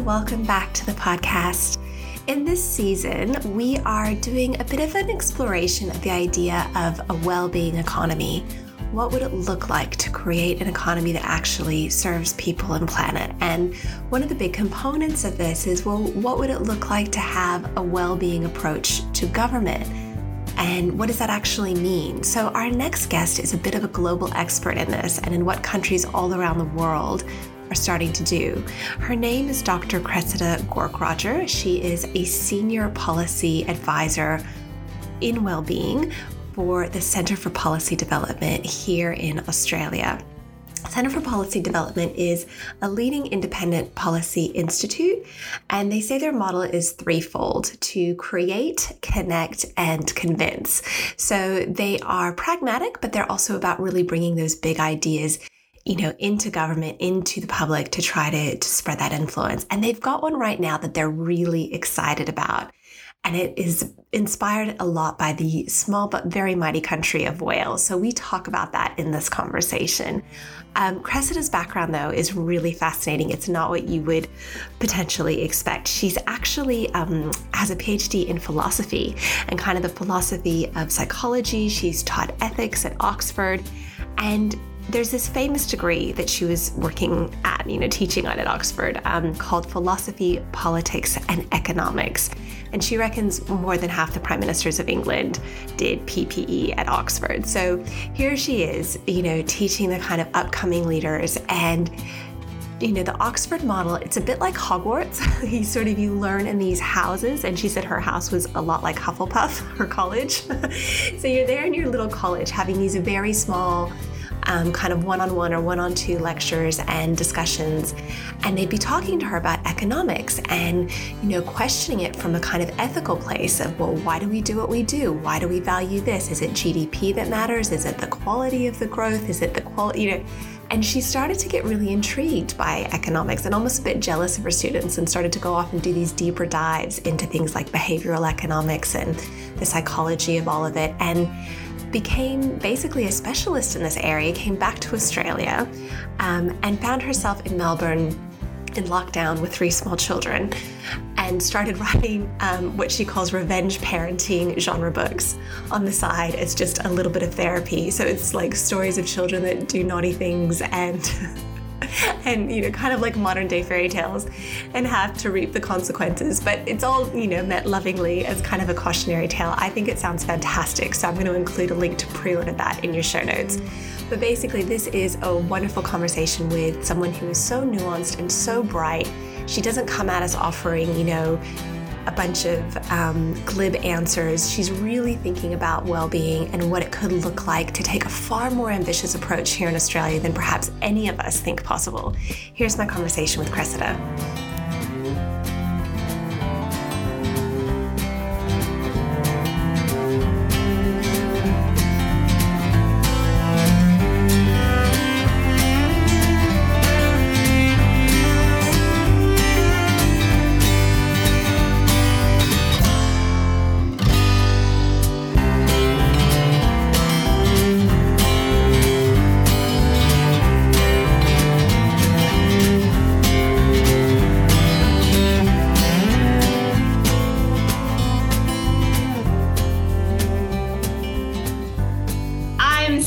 welcome back to the podcast. In this season, we are doing a bit of an exploration of the idea of a well being economy. What would it look like to create an economy that actually serves people and planet? And one of the big components of this is well, what would it look like to have a well being approach to government? And what does that actually mean? So, our next guest is a bit of a global expert in this and in what countries all around the world are starting to do. Her name is Dr. Cressida Gaukroger. She is a senior policy advisor in well-being for the Center for Policy Development here in Australia. Center for Policy Development is a leading independent policy institute, and they say their model is threefold to create, connect, and convince. So they are pragmatic, but they're also about really bringing those big ideas you know, into government, into the public to try to, to spread that influence. And they've got one right now that they're really excited about. And it is inspired a lot by the small but very mighty country of Wales. So we talk about that in this conversation. Um, Cressida's background, though, is really fascinating. It's not what you would potentially expect. She's actually um, has a PhD in philosophy and kind of the philosophy of psychology. She's taught ethics at Oxford. And there's this famous degree that she was working at, you know, teaching on at Oxford um, called Philosophy, Politics, and Economics. And she reckons more than half the prime ministers of England did PPE at Oxford. So here she is, you know, teaching the kind of upcoming leaders and you know, the Oxford model, it's a bit like Hogwarts. you sort of you learn in these houses, and she said her house was a lot like Hufflepuff, her college. so you're there in your little college having these very small um, kind of one on one or one on two lectures and discussions. And they'd be talking to her about economics and, you know, questioning it from a kind of ethical place of, well, why do we do what we do? Why do we value this? Is it GDP that matters? Is it the quality of the growth? Is it the quality, you know? And she started to get really intrigued by economics and almost a bit jealous of her students and started to go off and do these deeper dives into things like behavioral economics and the psychology of all of it. And became basically a specialist in this area, came back to Australia, um, and found herself in Melbourne in lockdown with three small children and started writing um, what she calls revenge parenting genre books on the side as just a little bit of therapy. So it's like stories of children that do naughty things and and you know kind of like modern day fairy tales and have to reap the consequences. But it's all you know met lovingly as kind of a cautionary tale. I think it sounds fantastic so i'm going to include a link to pre-order that in your show notes. But basically this is a wonderful conversation with someone who is so nuanced and so bright. She doesn't come at us offering you know a bunch of um, glib answers. She's really thinking about well being and what it could look like to take a far more ambitious approach here in Australia than perhaps any of us think possible. Here's my conversation with Cressida.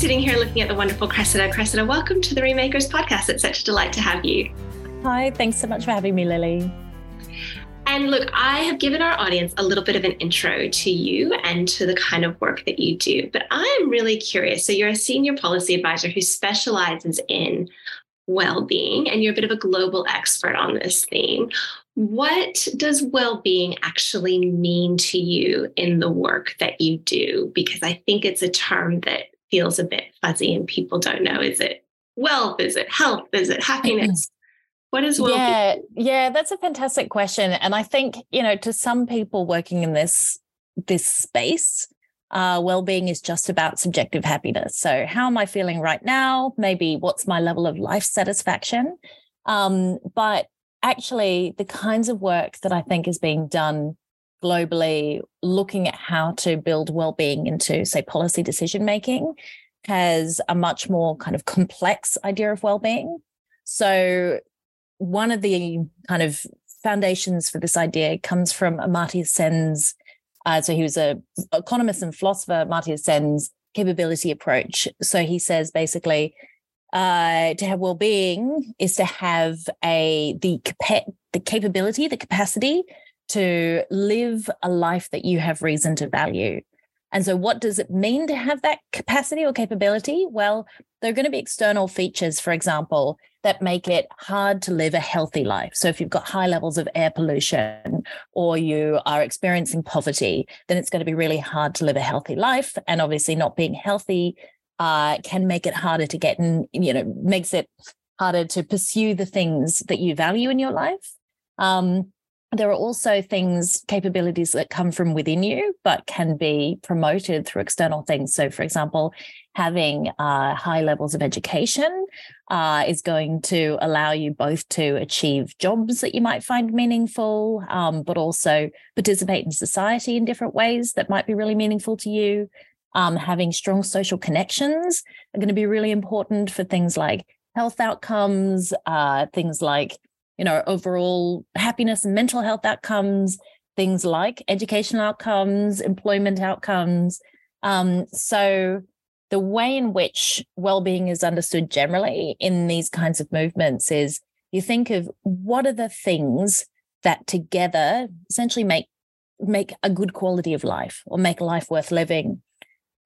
At the wonderful Cressida. Cressida, welcome to the Remakers podcast. It's such a delight to have you. Hi, thanks so much for having me, Lily. And look, I have given our audience a little bit of an intro to you and to the kind of work that you do, but I'm really curious. So, you're a senior policy advisor who specializes in well being, and you're a bit of a global expert on this theme. What does well being actually mean to you in the work that you do? Because I think it's a term that feels a bit fuzzy and people don't know is it wealth? Is it health? Is it happiness? What is well yeah yeah that's a fantastic question and i think you know to some people working in this this space uh, well-being is just about subjective happiness. So how am i feeling right now? Maybe what's my level of life satisfaction? Um, but actually the kinds of work that i think is being done globally looking at how to build well-being into say policy decision making has a much more kind of complex idea of well-being so one of the kind of foundations for this idea comes from Amartya Sen's. Uh, so he was a economist and philosopher. Amartya Sen's capability approach. So he says basically, uh, to have well-being is to have a the the capability, the capacity to live a life that you have reason to value. And so, what does it mean to have that capacity or capability? Well, there are going to be external features, for example, that make it hard to live a healthy life. So, if you've got high levels of air pollution or you are experiencing poverty, then it's going to be really hard to live a healthy life. And obviously, not being healthy uh, can make it harder to get and, you know, makes it harder to pursue the things that you value in your life. Um, there are also things, capabilities that come from within you, but can be promoted through external things. So, for example, having uh, high levels of education uh, is going to allow you both to achieve jobs that you might find meaningful, um, but also participate in society in different ways that might be really meaningful to you. Um, having strong social connections are going to be really important for things like health outcomes, uh, things like you know, overall happiness and mental health outcomes, things like educational outcomes, employment outcomes. Um, so the way in which well-being is understood generally in these kinds of movements is you think of what are the things that together essentially make make a good quality of life or make life worth living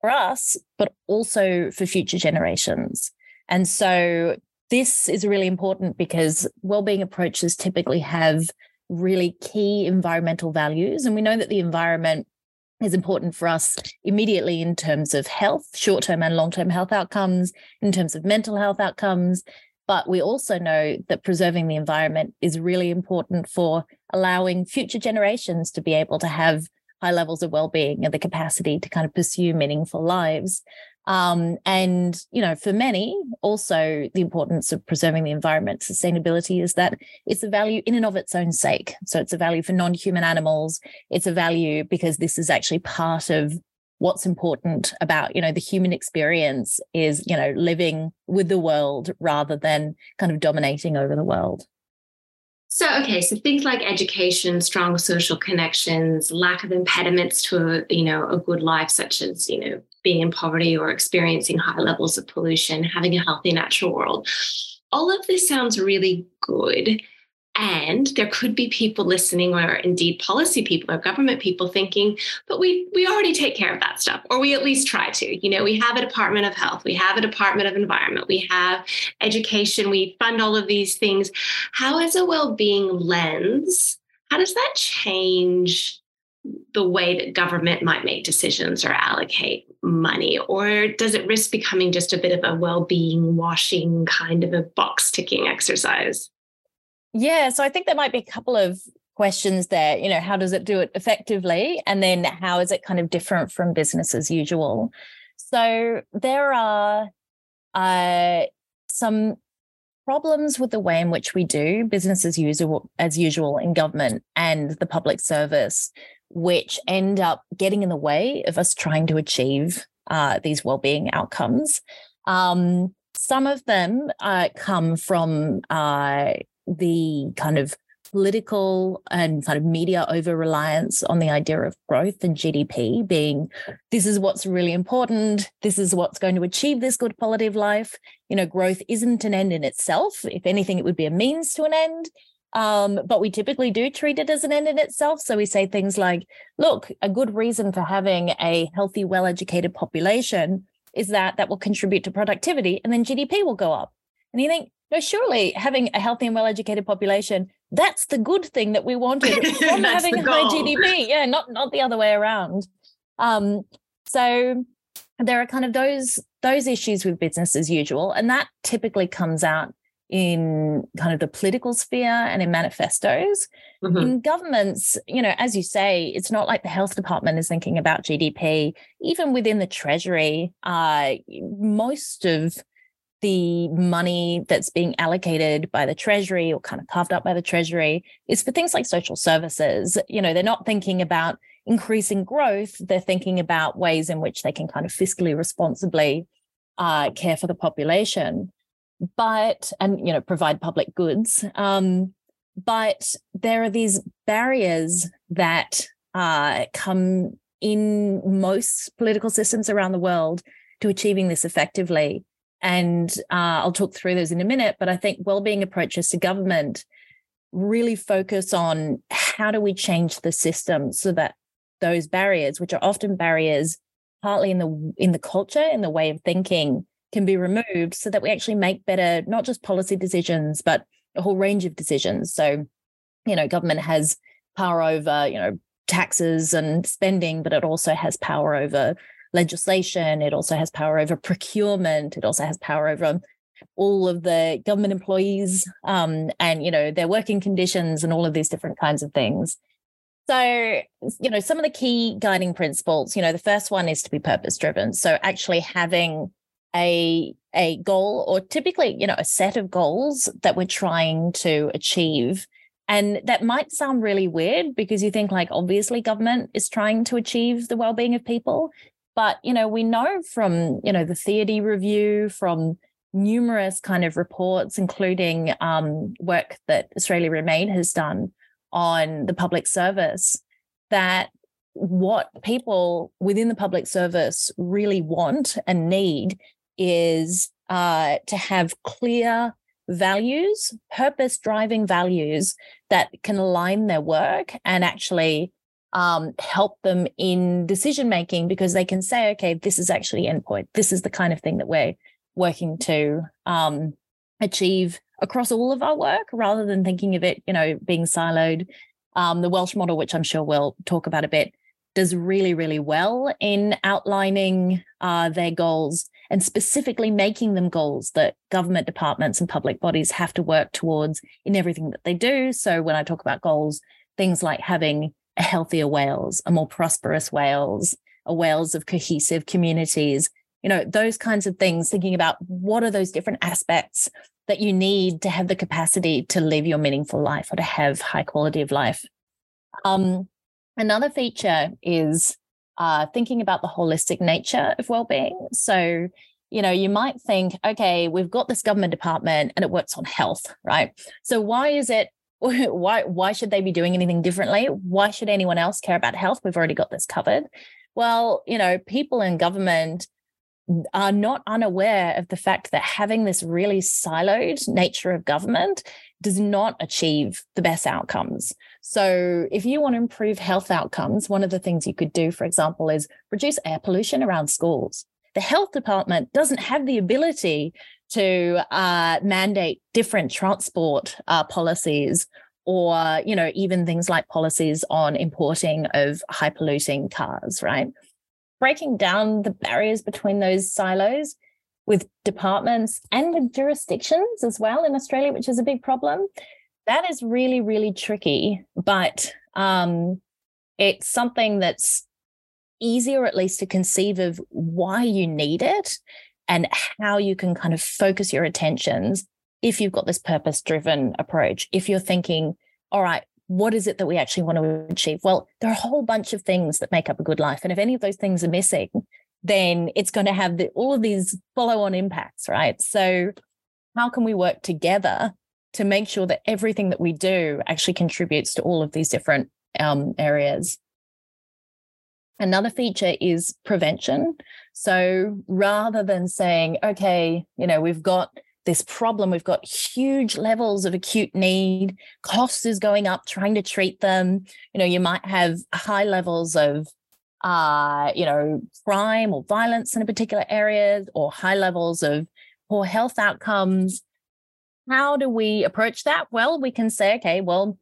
for us, but also for future generations. And so this is really important because well-being approaches typically have really key environmental values and we know that the environment is important for us immediately in terms of health short-term and long-term health outcomes in terms of mental health outcomes. But we also know that preserving the environment is really important for allowing future generations to be able to have high levels of well-being and the capacity to kind of pursue meaningful lives um, and, you know, for many, also the importance of preserving the environment, sustainability is that it's a value in and of its own sake. So it's a value for non human animals. It's a value because this is actually part of what's important about you know the human experience is you know living with the world rather than kind of dominating over the world so, okay, so things like education, strong social connections, lack of impediments to a, you know a good life, such as you know being in poverty or experiencing high levels of pollution, having a healthy natural world. All of this sounds really good. And there could be people listening, or indeed policy people or government people thinking, but we we already take care of that stuff, or we at least try to. You know, we have a Department of Health, we have a Department of Environment, we have education, we fund all of these things. How, is a well-being lens? How does that change the way that government might make decisions or allocate money? Or does it risk becoming just a bit of a well being washing kind of a box ticking exercise? Yeah, so I think there might be a couple of questions there. You know, how does it do it effectively? And then how is it kind of different from business as usual? So there are uh, some problems with the way in which we do business as usual as usual in government and the public service, which end up getting in the way of us trying to achieve uh, these well-being outcomes. Um, some of them uh, come from uh, the kind of political and kind of media over reliance on the idea of growth and GDP being this is what's really important. This is what's going to achieve this good quality of life. You know, growth isn't an end in itself. If anything, it would be a means to an end. Um, but we typically do treat it as an end in itself. So we say things like, look, a good reason for having a healthy, well educated population is that that will contribute to productivity and then GDP will go up. And you think, no, surely having a healthy and well educated population, that's the good thing that we wanted from having high GDP. Yeah, not not the other way around. Um, so there are kind of those those issues with business as usual. And that typically comes out in kind of the political sphere and in manifestos. Mm-hmm. In governments, you know, as you say, it's not like the health department is thinking about GDP. Even within the treasury, uh, most of the money that's being allocated by the treasury or kind of carved up by the treasury is for things like social services you know they're not thinking about increasing growth they're thinking about ways in which they can kind of fiscally responsibly uh, care for the population but and you know provide public goods um, but there are these barriers that uh, come in most political systems around the world to achieving this effectively. And uh, I'll talk through those in a minute, but I think well-being approaches to government really focus on how do we change the system so that those barriers, which are often barriers partly in the in the culture, in the way of thinking, can be removed so that we actually make better, not just policy decisions, but a whole range of decisions. So, you know, government has power over, you know, taxes and spending, but it also has power over legislation. It also has power over procurement. It also has power over all of the government employees um, and you know their working conditions and all of these different kinds of things so you know some of the key guiding principles you know the first one is to be purpose driven so actually having a a goal or typically you know a set of goals that we're trying to achieve. And that might sound really weird because you think like obviously government is trying to achieve the well-being of people. But you know we know from you know the Thodey review from numerous kind of reports including um, work that Australia reMADE has done on the public service that what people within the public service really want and need is uh, to have clear values, purpose driving values that can align their work and actually um, help them in decision making because they can say, okay, this is actually endpoint. This is the kind of thing that we're working to um, achieve across all of our work rather than thinking of it, you know, being siloed. Um, the Welsh model, which I'm sure we'll talk about a bit, does really, really well in outlining uh, their goals and specifically making them goals that government departments and public bodies have to work towards in everything that they do. So when I talk about goals, things like having a healthier Wales, a more prosperous Wales, a Wales of cohesive communities, you know, those kinds of things, thinking about what are those different aspects that you need to have the capacity to live your meaningful life or to have high quality of life. Um, another feature is uh, thinking about the holistic nature of well-being. So, you know, you might think, okay, we've got this government department and it works on health, right? So why is it why why should they be doing anything differently? Why should anyone else care about health? We've already got this covered. Well, you know, people in government are not unaware of the fact that having this really siloed nature of government does not achieve the best outcomes. So, if you want to improve health outcomes, one of the things you could do, for example, is reduce air pollution around schools. The health department doesn't have the ability to uh, mandate different transport uh, policies or you know even things like policies on importing of high polluting cars right breaking down the barriers between those silos with departments and with jurisdictions as well in Australia, which is a big problem. That is really, really tricky, but um, it's something that's easier, at least, to conceive of why you need it and how you can kind of focus your attentions if you've got this purpose driven approach. If you're thinking, all right, what is it that we actually want to achieve? Well, there are a whole bunch of things that make up a good life. And if any of those things are missing, then it's going to have the, all of these follow on impacts, right? So, how can we work together to make sure that everything that we do actually contributes to all of these different um, areas? Another feature is prevention. So rather than saying, okay, you know, we've got this problem. We've got huge levels of acute need. Cost is going up trying to treat them. You know, you might have high levels of uh, you know, crime or violence in a particular area or high levels of poor health outcomes. How do we approach that? Well, we can say, okay, well,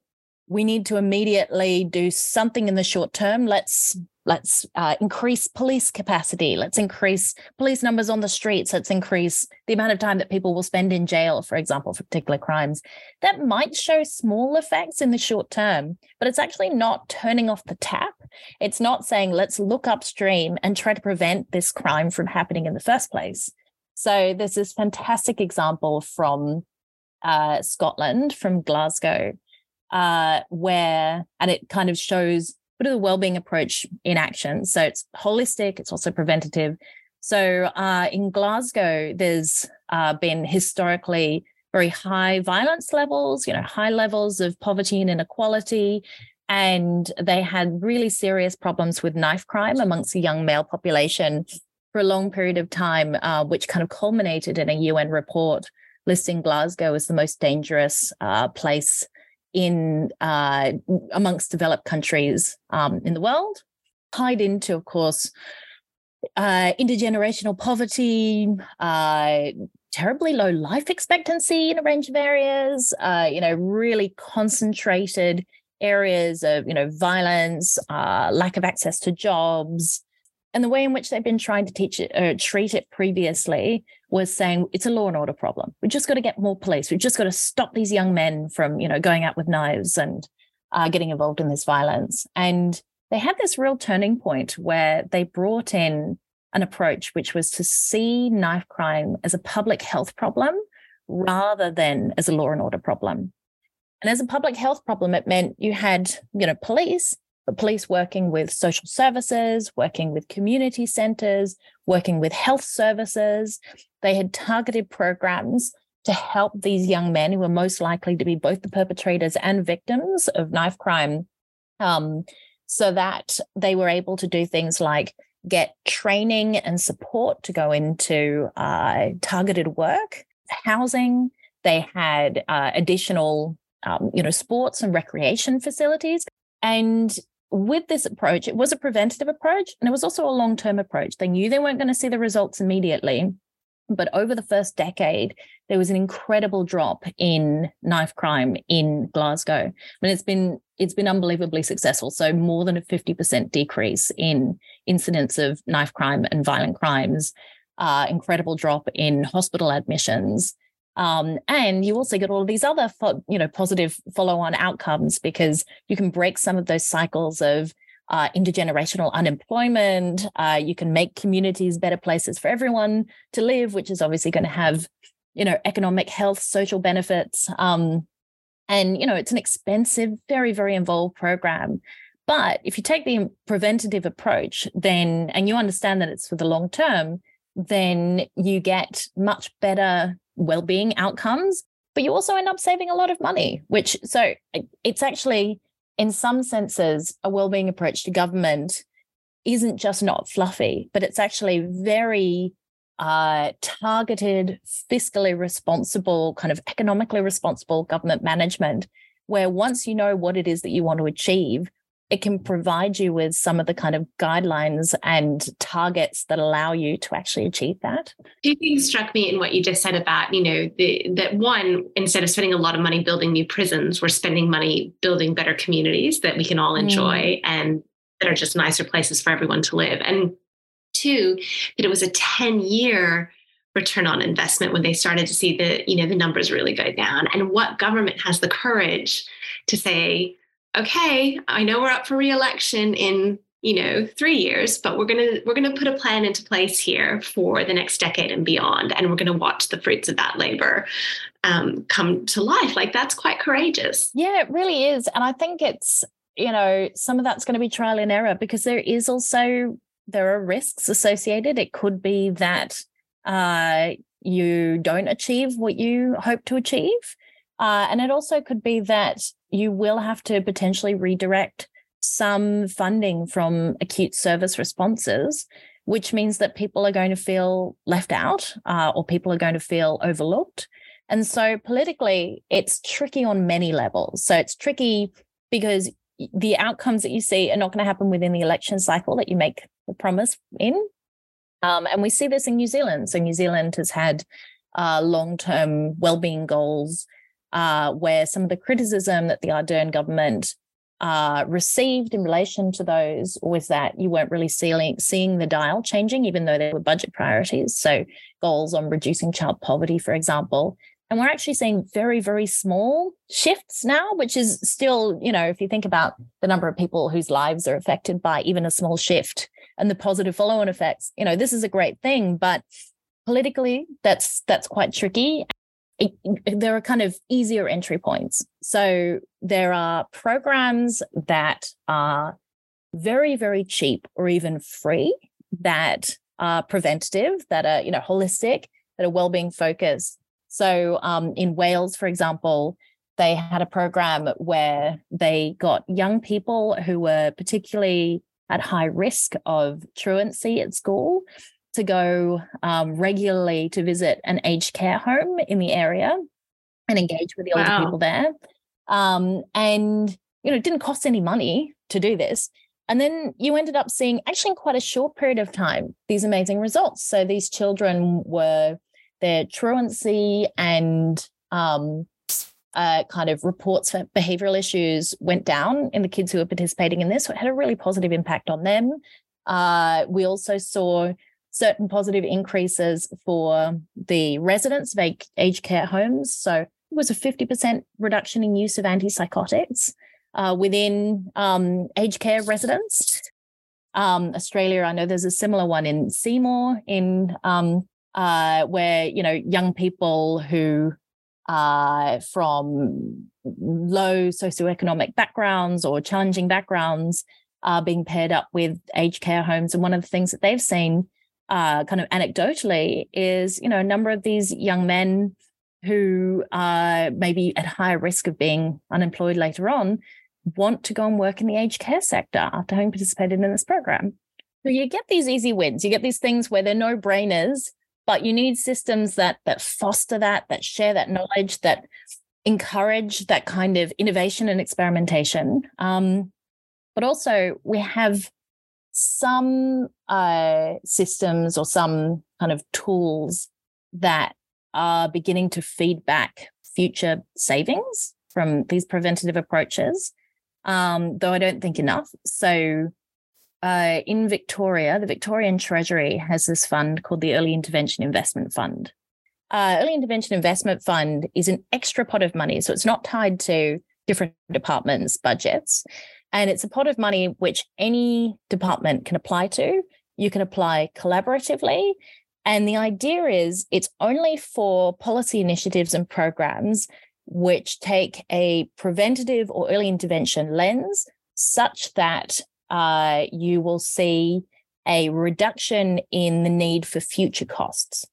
we need to immediately do something in the short term. Let's let's uh, increase police capacity. Let's increase police numbers on the streets. Let's increase the amount of time that people will spend in jail for example for particular crimes. That might show small effects in the short term but it's actually not turning off the tap. It's not saying let's look upstream and try to prevent this crime from happening in the first place. So there's this fantastic example from uh, scotland from glasgow uh, where and it kind of shows bit of the well-being approach in action. So it's holistic, it's also preventative. So uh, in Glasgow, there's uh, been historically very high violence levels, you know, high levels of poverty and inequality. And they had really serious problems with knife crime amongst the young male population for a long period of time, uh, which kind of culminated in a UN report listing Glasgow as the most dangerous uh, place in uh, amongst developed countries um, in the world. Tied into, of course, uh, intergenerational poverty, uh, terribly low life expectancy in a range of areas, uh, you know, really concentrated areas of, you know, violence, uh, lack of access to jobs, and the way in which they've been trying to teach it or treat it previously was saying it's a law and order problem. We've just got to get more police. We've just got to stop these young men from, you know, going out with knives and uh, getting involved in this violence. And they had this real turning point where they brought in an approach which was to see knife crime as a public health problem rather than as a law and order problem. And as a public health problem, it meant you had, you know, police but police working with social services, working with community centers, working with health services. They had targeted programs to help these young men who were most likely to be both the perpetrators and victims of knife crime, um, so that they were able to do things like get training and support to go into uh, targeted work, housing. They had uh, additional, um, you know, sports and recreation facilities. And with this approach, it was a preventative approach and it was also a long term approach. They knew they weren't going to see the results immediately. But over the first decade, there was an incredible drop in knife crime in Glasgow. I mean, it's been it's been unbelievably successful. So more than a 50% decrease in incidents of knife crime and violent crimes, uh, incredible drop in hospital admissions, um, and you also get all of these other, fo- you know, positive follow-on outcomes because you can break some of those cycles of uh, intergenerational unemployment. Uh, you can make communities better places for everyone to live, which is obviously going to have, you know, economic, health, social benefits. Um, and you know, it's an expensive, very, very involved program. But if you take the preventative approach, then and you understand that it's for the long term, then you get much better well-being outcomes but you also end up saving a lot of money which so it's actually in some senses a well-being approach to government isn't just not fluffy but it's actually very uh, targeted fiscally responsible kind of economically responsible government management where once you know what it is that you want to achieve it can provide you with some of the kind of guidelines and targets that allow you to actually achieve that. Two things struck me in what you just said about, you know, the, that one, instead of spending a lot of money building new prisons, we're spending money building better communities that we can all enjoy mm. and that are just nicer places for everyone to live. And two, that it was a 10 year return on investment when they started to see the, you know, the numbers really go down. And what government has the courage to say, okay, I know we're up for reelection in you know three years but we're gonna we're gonna put a plan into place here for the next decade and beyond and we're gonna watch the fruits of that labor um, come to life. Like that's quite courageous. Yeah it really is and i think it's you know some of that's going to be trial and error because there is also there are risks associated. It could be that uh, you don't achieve what you hope to achieve uh, and it also could be that you will have to potentially redirect some funding from acute service responses, which means that people are going to feel left out uh, or people are going to feel overlooked. And so politically, it's tricky on many levels. So it's tricky because the outcomes that you see are not going to happen within the election cycle that you make the promise in. Um, and we see this in New Zealand. So New Zealand has had uh, long-term well-being goals uh, where some of the criticism that the Ardern government uh, received in relation to those was that you weren't really seeing, seeing the dial changing, even though there were budget priorities. So, goals on reducing child poverty, for example. And we're actually seeing very, very small shifts now, which is still, you know, if you think about the number of people whose lives are affected by even a small shift and the positive follow on effects, you know, this is a great thing. But politically, that's that's quite tricky it, there are kind of easier entry points. So there are programs that are very, very cheap or even free that are preventative, that are, you know, holistic, that are well-being focused. So um, in Wales, for example, they had a program where they got young people who were particularly at high risk of truancy at school to go um, regularly to visit an aged care home in the area and engage with the older wow. people there. Um, and you know, it didn't cost any money to do this. And then you ended up seeing, actually, in quite a short period of time, these amazing results. So these children were their truancy and um, uh, kind of reports for behavioral issues went down in the kids who were participating in this. So it had a really positive impact on them. Uh, we also saw certain positive increases for the residents of aged care homes. So it was a 50% reduction in use of antipsychotics uh, within um, aged care residents. Um, Australia, I know there's a similar one in Seymour, in um, uh, where you know young people who are from low socioeconomic backgrounds or challenging backgrounds are being paired up with aged care homes. And one of the things that they've seen, uh, kind of anecdotally, is you know a number of these young men who are maybe at higher risk of being unemployed later on want to go and work in the aged care sector after having participated in this program. So you get these easy wins. You get these things where they're no brainers, but you need systems that that foster that, that share that knowledge, that encourage that kind of innovation and experimentation. Um, but also we have some uh, systems or some kind of tools that are beginning to feed back future savings from these preventative approaches um, though I don't think enough. So uh, in Victoria, the Victorian Treasury has this fund called the Early Intervention Investment Fund. Uh, Early Intervention Investment Fund is an extra pot of money. So it's not tied to different departments' budgets. And it's a pot of money which any department can apply to. You can apply collaboratively. And the idea is it's only for policy initiatives and programs which take a preventative or early intervention lens such that uh, you will see a reduction in the need for future costs.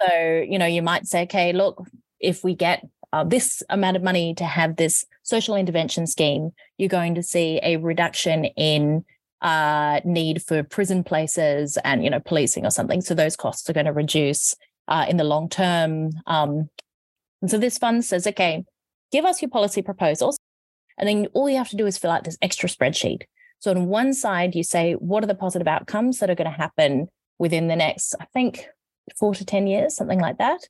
So, you know, you might say, okay, look, if we get uh, this amount of money to have this social intervention scheme, you're going to see a reduction in uh, need for prison places and, you know, policing or something. So those costs are going to reduce uh, in the long term. Um, and so this fund says, okay, give us your policy proposals. And then all you have to do is fill out this extra spreadsheet. So on one side, you say, what are the positive outcomes that are going to happen within the next, I think, four to 10 years, something like that.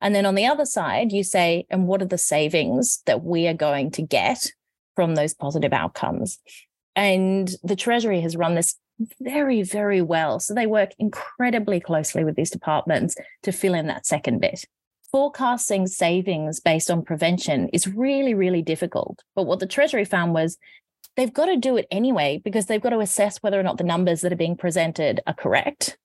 And then on the other side, you say, and what are the savings that we are going to get from those positive outcomes? And the Treasury has run this very, very well. So they work incredibly closely with these departments to fill in that second bit forecasting savings based on prevention is really, really difficult. But what the Treasury found was they've got to do it anyway because they've got to assess whether or not the numbers that are being presented are correct.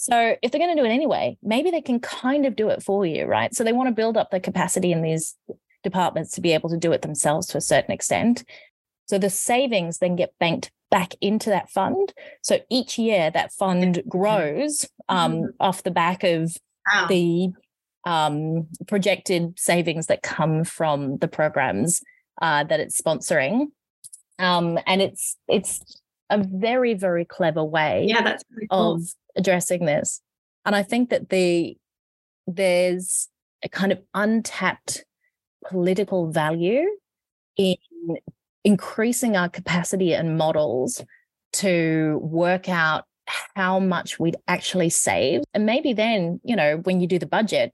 So if they're going to do it anyway, maybe they can kind of do it for you, right? So they want to build up the capacity in these departments to be able to do it themselves to a certain extent. So the savings then get banked back into that fund. So each year that fund grows um, mm-hmm. off the back of wow. the um, projected savings that come from the programs uh, that it's sponsoring. Um, and it's it's a very very clever way yeah, that's cool. of addressing this. And I think that the there's a kind of untapped political value in increasing our capacity and models to work out how much we'd actually save. And maybe then, you know, when you do the budget,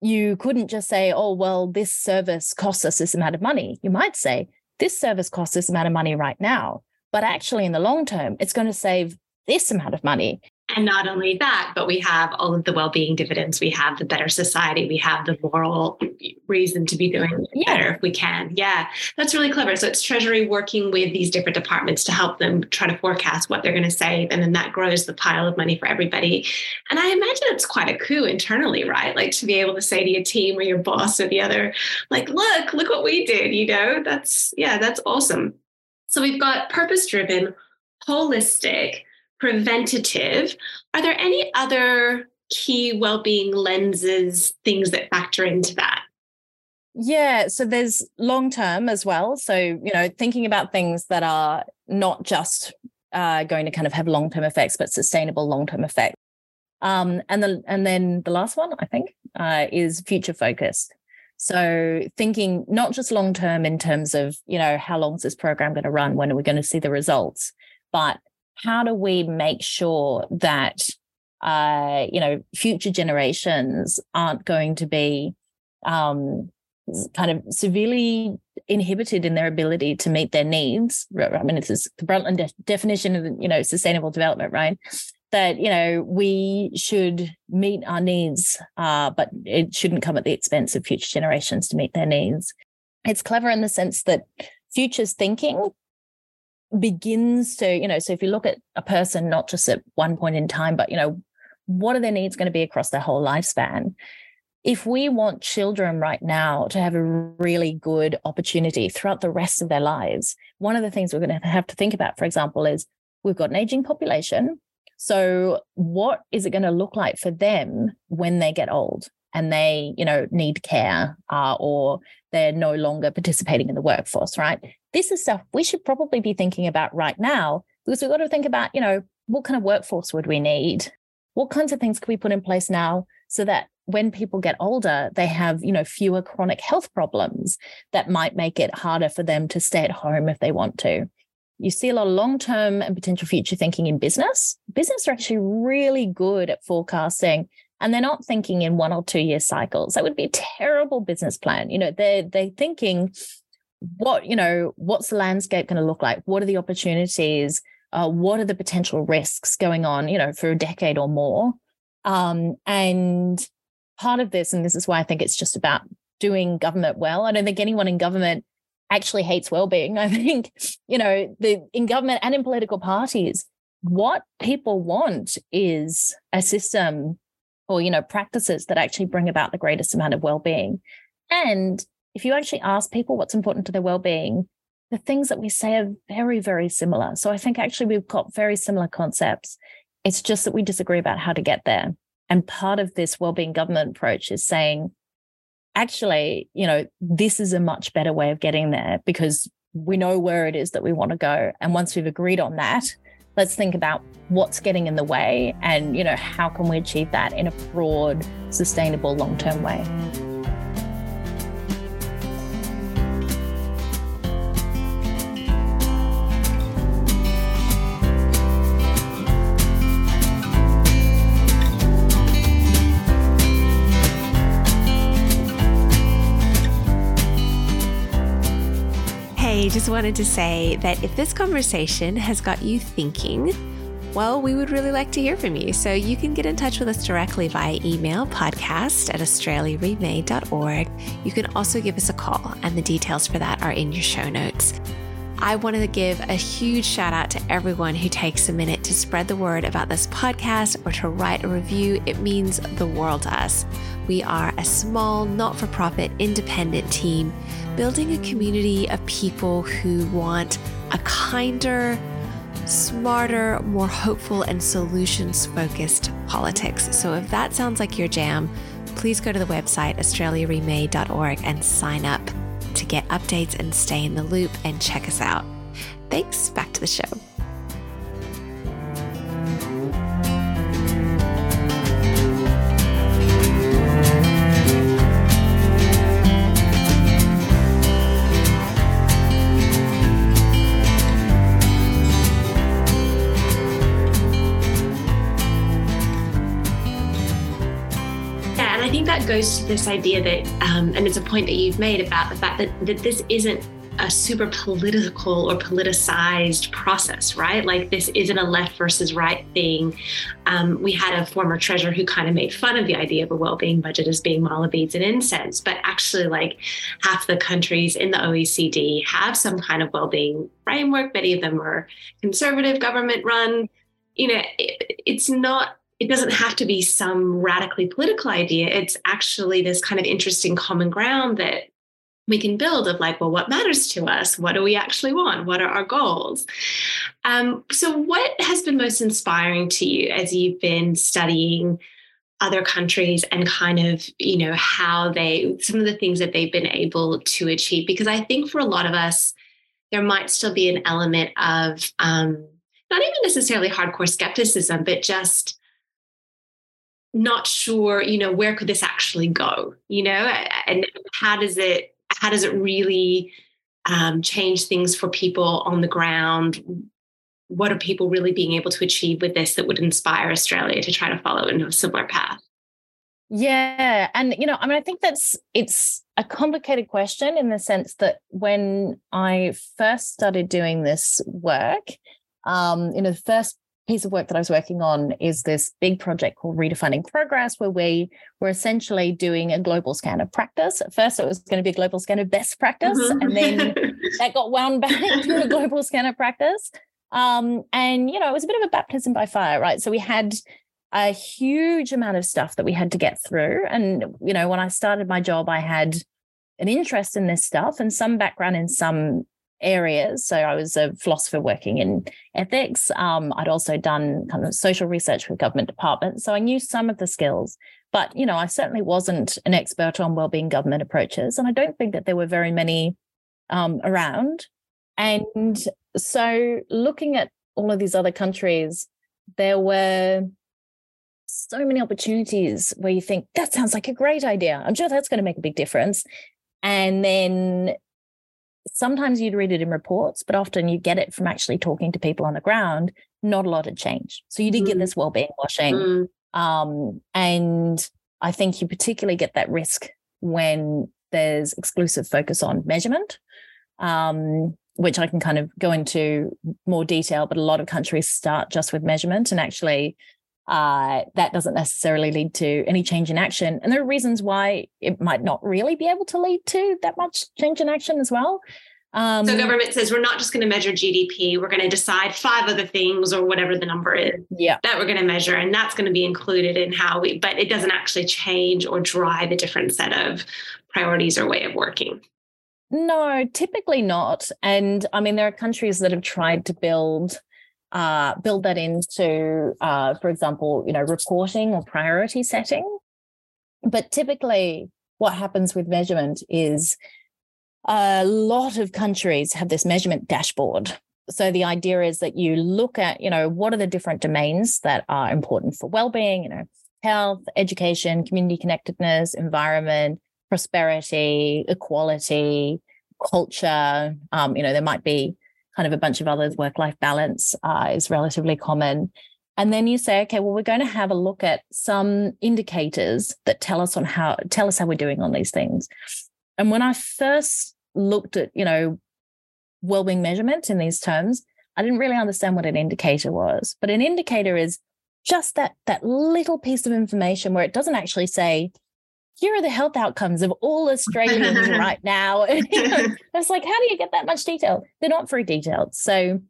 you couldn't just say, oh, well, this service costs us this amount of money. You might say, this service costs this amount of money right now. But actually, in the long term, it's going to save this amount of money. And not only that, but we have all of the well-being dividends. We have the better society. We have the moral reason to be doing yeah. better if we can. Yeah, that's really clever. So it's Treasury working with these different departments to help them try to forecast what they're going to save, and then that grows the pile of money for everybody. And I imagine it's quite a coup internally, right? Like to be able to say to your team or your boss or the other, like, look, look what we did. You know, that's yeah, that's awesome. So we've got purpose-driven, holistic preventative. Are there any other key well-being lenses, things that factor into that? Yeah, so there's long term as well. So, you know, thinking about things that are not just uh, going to kind of have long term effects, but sustainable long term effects. Um, and the and then the last one, I think, uh, is future focused. So thinking not just long term in terms of you know how long is this program going to run, when are we going to see the results, but how do we make sure that uh, you know future generations aren't going to be um, kind of severely inhibited in their ability to meet their needs. I mean, it's the Brundtland de- definition of you know sustainable development, right? That you know we should meet our needs, uh, but it shouldn't come at the expense of future generations to meet their needs. It's clever in the sense that futures thinking begins to you know so if you look at a person not just at one point in time but you know what are their needs going to be across their whole lifespan if we want children right now to have a really good opportunity throughout the rest of their lives, one of the things we're going to have to think about, for example, is we've got an aging population. So, what is it going to look like for them when they get old and they, you know, need care uh, or they're no longer participating in the workforce, right? This is stuff we should probably be thinking about right now because we've got to think about, you know, what kind of workforce would we need? What kinds of things can we put in place now so that when people get older, they have, you know, fewer chronic health problems that might make it harder for them to stay at home if they want to. You see a lot of long term and potential future thinking in business. Business are actually really good at forecasting and they're not thinking in one or two year cycles. That would be a terrible business plan. You know, they're, they're thinking, what, you know, what's the landscape going to look like? What are the opportunities? Uh, what are the potential risks going on, you know, for a decade or more? Um, and part of this, and this is why I think it's just about doing government well. I don't think anyone in government actually hates well-being. I think, you know, the in government and in political parties, what people want is a system or, you know, practices that actually bring about the greatest amount of well-being. And if you actually ask people what's important to their well-being, the things that we say are very, very similar. So I think actually we've got very similar concepts. It's just that we disagree about how to get there. And part of this well-being government approach is saying, actually, you know, this is a much better way of getting there because we know where it is that we want to go. And once we've agreed on that, let's think about what's getting in the way and, you know, how can we achieve that in a broad, sustainable, long-term way. Just wanted to say that if this conversation has got you thinking, well, we would really like to hear from you. So you can get in touch with us directly via email, podcast at australiaremade.org. You can also give us a call, and the details for that are in your show notes. I wanted to give a huge shout out to everyone who takes a minute to spread the word about this podcast or to write a review. It means the world to us. We are a small, not for profit, independent team building a community of people who want a kinder, smarter, more hopeful, and solutions focused politics. So if that sounds like your jam, please go to the website australiaremade.org and sign up to get updates and stay in the loop and check us out. Thanks. Back to the show. Goes to this idea that, um, and it's a point that you've made about the fact that, that this isn't a super political or politicized process, right? Like this isn't a left versus right thing. Um, we had a former treasurer who kind of made fun of the idea of a well-being budget as being mala beads and incense, but actually, like half the countries in the OECD have some kind of well-being framework. Many of them are conservative, government-run. You know, it, it's not it doesn't have to be some radically political idea. It's actually this kind of interesting common ground that we can build of like, well, what matters to us? What do we actually want? What are our goals? Um, so, what has been most inspiring to you as you've been studying other countries and kind of, you know, how they, some of the things that they've been able to achieve. Because I think for a lot of us, there might still be an element of um, not even necessarily hardcore skepticism, but just not sure, you know, where could this actually go, you know, and how does it, how does it really um, change things for people on the ground? What are people really being able to achieve with this that would inspire Australia to try to follow in a similar path? Yeah. And, you know, I mean, I think that's, it's a complicated question in the sense that when I first started doing this work, um, you know, the first piece of work that I was working on is this big project called Redefining Progress, where we were essentially doing a global scan of practice. At first, it was going to be a global scan of best practice, mm-hmm. and then that got wound back to a global scan of practice. Um, and, you know, it was a bit of a baptism by fire, right? So we had a huge amount of stuff that we had to get through. And, you know, when I started my job, I had an interest in this stuff and some background in some areas. So I was a philosopher working in ethics. Um, I'd also done kind of social research with government departments. So I knew some of the skills, but you know, I certainly wasn't an expert on well-being government approaches. And I don't think that there were very many um, around. And so looking at all of these other countries, there were so many opportunities where you think that sounds like a great idea. I'm sure that's going to make a big difference. And then sometimes you'd read it in reports, but often you get it from actually talking to people on the ground. Not a lot had changed. So you did mm. get this well-being washing. Mm. Um, and I think you particularly get that risk when there's exclusive focus on measurement, um, which I can kind of go into more detail, but a lot of countries start just with measurement and actually uh, that doesn't necessarily lead to any change in action. And there are reasons why it might not really be able to lead to that much change in action as well. Um, so government says we're not just going to measure GDP. We're going to decide five other things or whatever the number is yeah. that we're going to measure, and that's going to be included in how we. But it doesn't actually change or drive a different set of priorities or way of working. No, typically not. And I mean, there are countries that have tried to build uh, build that into, uh, for example, you know, reporting or priority setting. But typically, what happens with measurement is a lot of countries have this measurement dashboard. So the idea is that you look at, you know, what are the different domains that are important for well-being, you know, health, education, community connectedness, environment, prosperity, equality, culture. Um, you know, there might be kind of a bunch of others, work life balance uh, is relatively common. And then you say, okay, well, we're going to have a look at some indicators that tell us on how tell us how we're doing on these things. And when I first looked at, you know, well-being measurement in these terms, I didn't really understand what an indicator was. But an indicator is just that that little piece of information where it doesn't actually say here are the health outcomes of all Australians right now. it's like, how do you get that much detail? They're not very detailed. So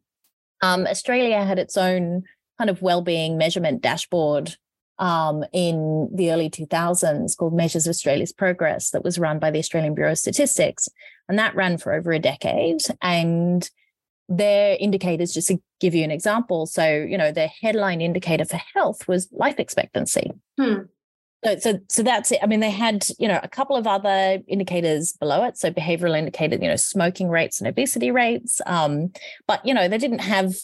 um, Australia had its own kind of well-being measurement dashboard um, in the early 2000s called Measures of Australia's Progress that was run by the Australian Bureau of Statistics. And that ran for over a decade. And their indicators, just to give you an example. So, you know, their headline indicator for health was life expectancy. Hmm. So, so, so that's it. I mean, they had, you know, a couple of other indicators below it. So behavioral indicated, you know, smoking rates and obesity rates. Um, but, you know, they didn't have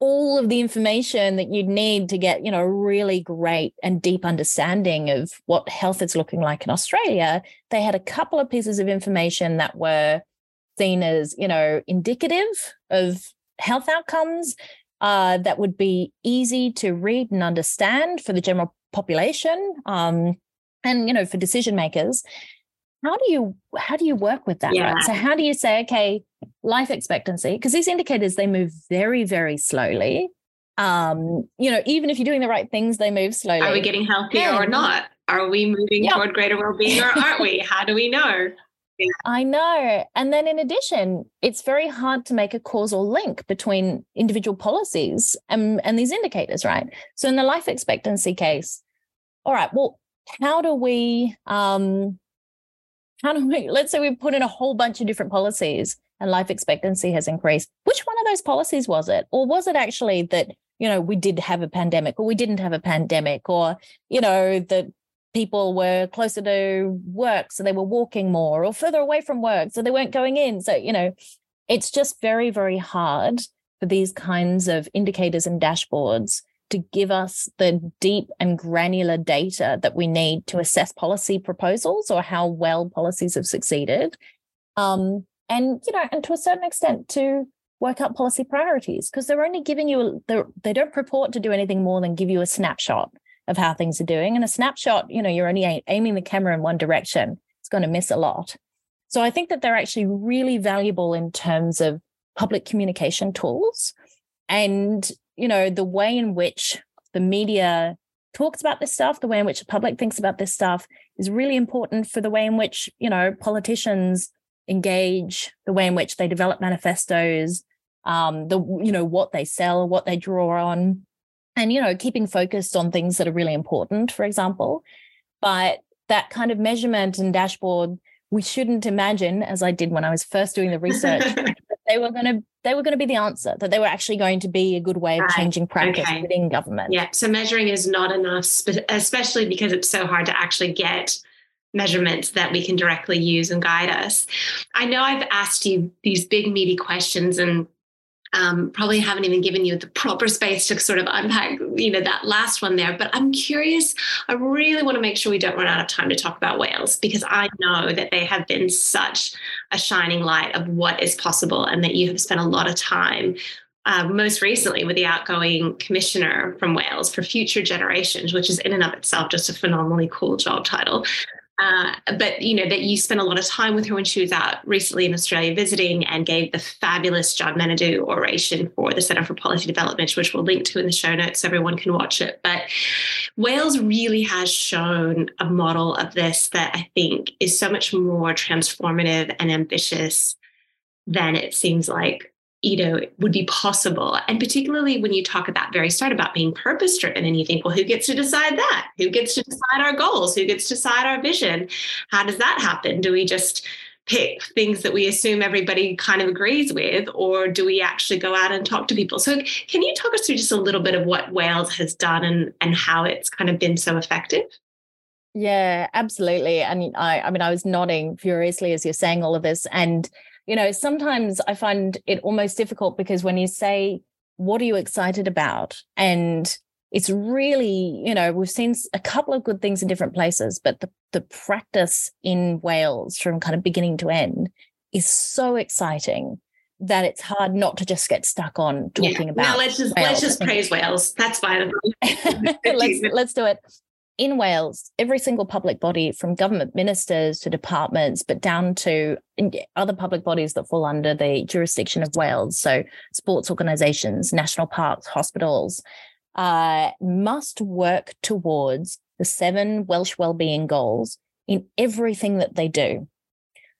all of the information that you'd need to get, you know, a really great and deep understanding of what health is looking like in Australia. They had a couple of pieces of information that were seen as, you know, indicative of health outcomes uh, that would be easy to read and understand for the general population um, and you know for decision makers how do you how do you work with that yeah. right so how do you say okay life expectancy because these indicators they move very very slowly um you know even if you're doing the right things they move slowly are we getting healthier yeah. or not are we moving yeah. toward greater well-being or aren't we how do we know I know. And then in addition, it's very hard to make a causal link between individual policies and, and these indicators, right? So in the life expectancy case, all right, well, how do we um how do we let's say we put in a whole bunch of different policies and life expectancy has increased. Which one of those policies was it? Or was it actually that you know, we did have a pandemic or we didn't have a pandemic, or, you know, that people were closer to work, so they were walking more, or further away from work, so they weren't going in. So, you know, it's just very, very hard for these kinds of indicators and dashboards to give us the deep and granular data that we need to assess policy proposals or how well policies have succeeded. Um, and, you know, and to a certain extent to work out policy priorities because they're only giving you, they don't purport to do anything more than give you a snapshot of how things are doing. And a snapshot, you know, you're only aiming the camera in one direction, it's going to miss a lot. So I think that they're actually really valuable in terms of public communication tools and you know the way in which the media talks about this stuff the way in which the public thinks about this stuff is really important for the way in which you know politicians engage the way in which they develop manifestos um the you know what they sell what they draw on and you know keeping focused on things that are really important for example. But that kind of measurement and dashboard we shouldn't imagine as i did when i was first doing the research they were going to they were going to be the answer that they were actually going to be a good way of right. changing practice okay. within government yeah so measuring is not enough especially because it's so hard to actually get measurements that we can directly use and guide us i know i've asked you these big meaty questions and um, probably haven't even given you the proper space to sort of unpack, you know, that last one there. But I'm curious. I really want to make sure we don't run out of time to talk about Wales because I know that they have been such a shining light of what is possible, and that you have spent a lot of time uh, most recently with the outgoing commissioner from Wales for future generations, which is in and of itself just a phenomenally cool job title. Uh, but you know that you spent a lot of time with her when she was out recently in Australia visiting and gave the fabulous John Menadue oration for the Centre for Policy Development, which we'll link to in the show notes so everyone can watch it. But Wales really has shown a model of this that I think is so much more transformative and ambitious than it seems like you know would be possible. And particularly when you talk at that very start about being purpose driven and you think well who gets to decide that? Who gets to decide our goals? Who gets to decide our vision? How does that happen? Do we just pick things that we assume everybody kind of agrees with or do we actually go out and talk to people? So can you talk us through just a little bit of what wales has done and and how it's kind of been so effective? Yeah absolutely. And i i mean i was nodding furiously as you're saying all of this and you know, sometimes I find it almost difficult because when you say, what are you excited about? And it's really, you know, we've seen a couple of good things in different places, but the, the practice in Wales from kind of beginning to end is so exciting that it's hard not to just get stuck on talking yeah. about. Now let's just Wales. let's just praise Wales. That's fine. let's let's do it in Wales, every single public body, from government ministers to departments, but down to other public bodies that fall under the jurisdiction of Wales, so sports organisations, national parks, hospitals, uh, must work towards the seven Welsh wellbeing goals in everything that they do.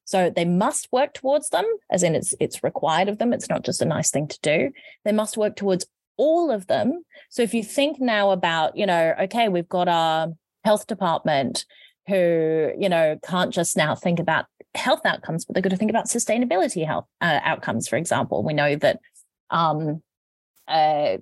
So they must work towards them, as in it's it's required of them. It's not just a nice thing to do. They must work towards all of them. So if you think now about, you know, okay, we've got our health department who, you know, can't just now think about health outcomes, but they've got to think about sustainability health uh, outcomes, for example. We know that um, uh,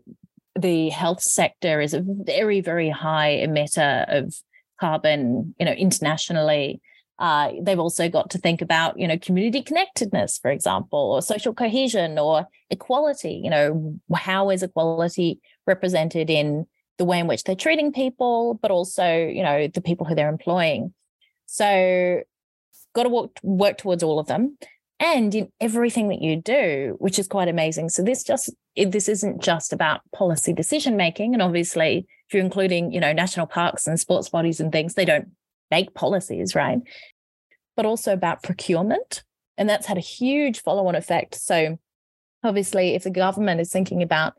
the health sector is a very, very high emitter of carbon, you know, internationally. Uh, they've also got to think about, you know, community connectedness, for example, or social cohesion or equality. You know, how is equality represented in the way in which they're treating people, but also, you know, the people who they're employing. So, got to work, work towards all of them and in everything that you do which is quite amazing so this just this isn't just about policy decision making and obviously if you're including you know national parks and sports bodies and things they don't make policies right but also about procurement. And that's had a huge follow on effect. So, obviously, if the government is thinking about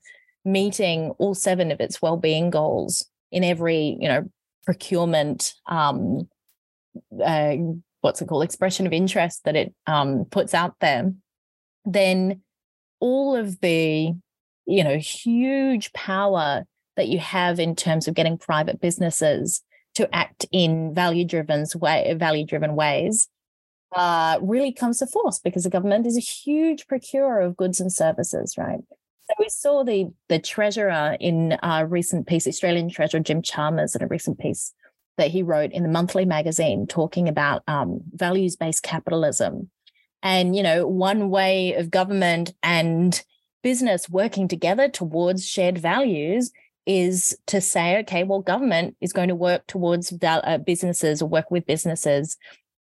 meeting all seven of its well-being goals in every, you know, procurement, um, uh, what's it called, expression of interest that it um, puts out there, then all of the, you know, huge power that you have in terms of getting private businesses to act in value driven way value driven ways uh, really comes to force because the government is a huge procurer of goods and services right So we saw the the treasurer in a recent piece, Australian treasurer Jim Chalmers, in a recent piece that he wrote in the monthly magazine talking about um, values based capitalism. And, you know, one way of government and business working together towards shared values is to say, okay, well, government is going to work towards uh, businesses or work with businesses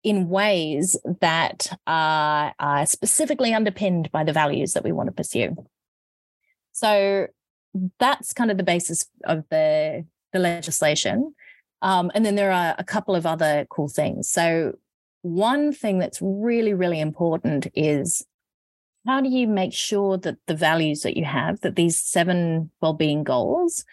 in ways that are, are specifically underpinned by the values that we want to pursue. So that's kind of the basis of the, the legislation. Um, and then there are a couple of other cool things. So, one thing that's really, really important is how do you make sure that the values that you have, that these seven well-being goals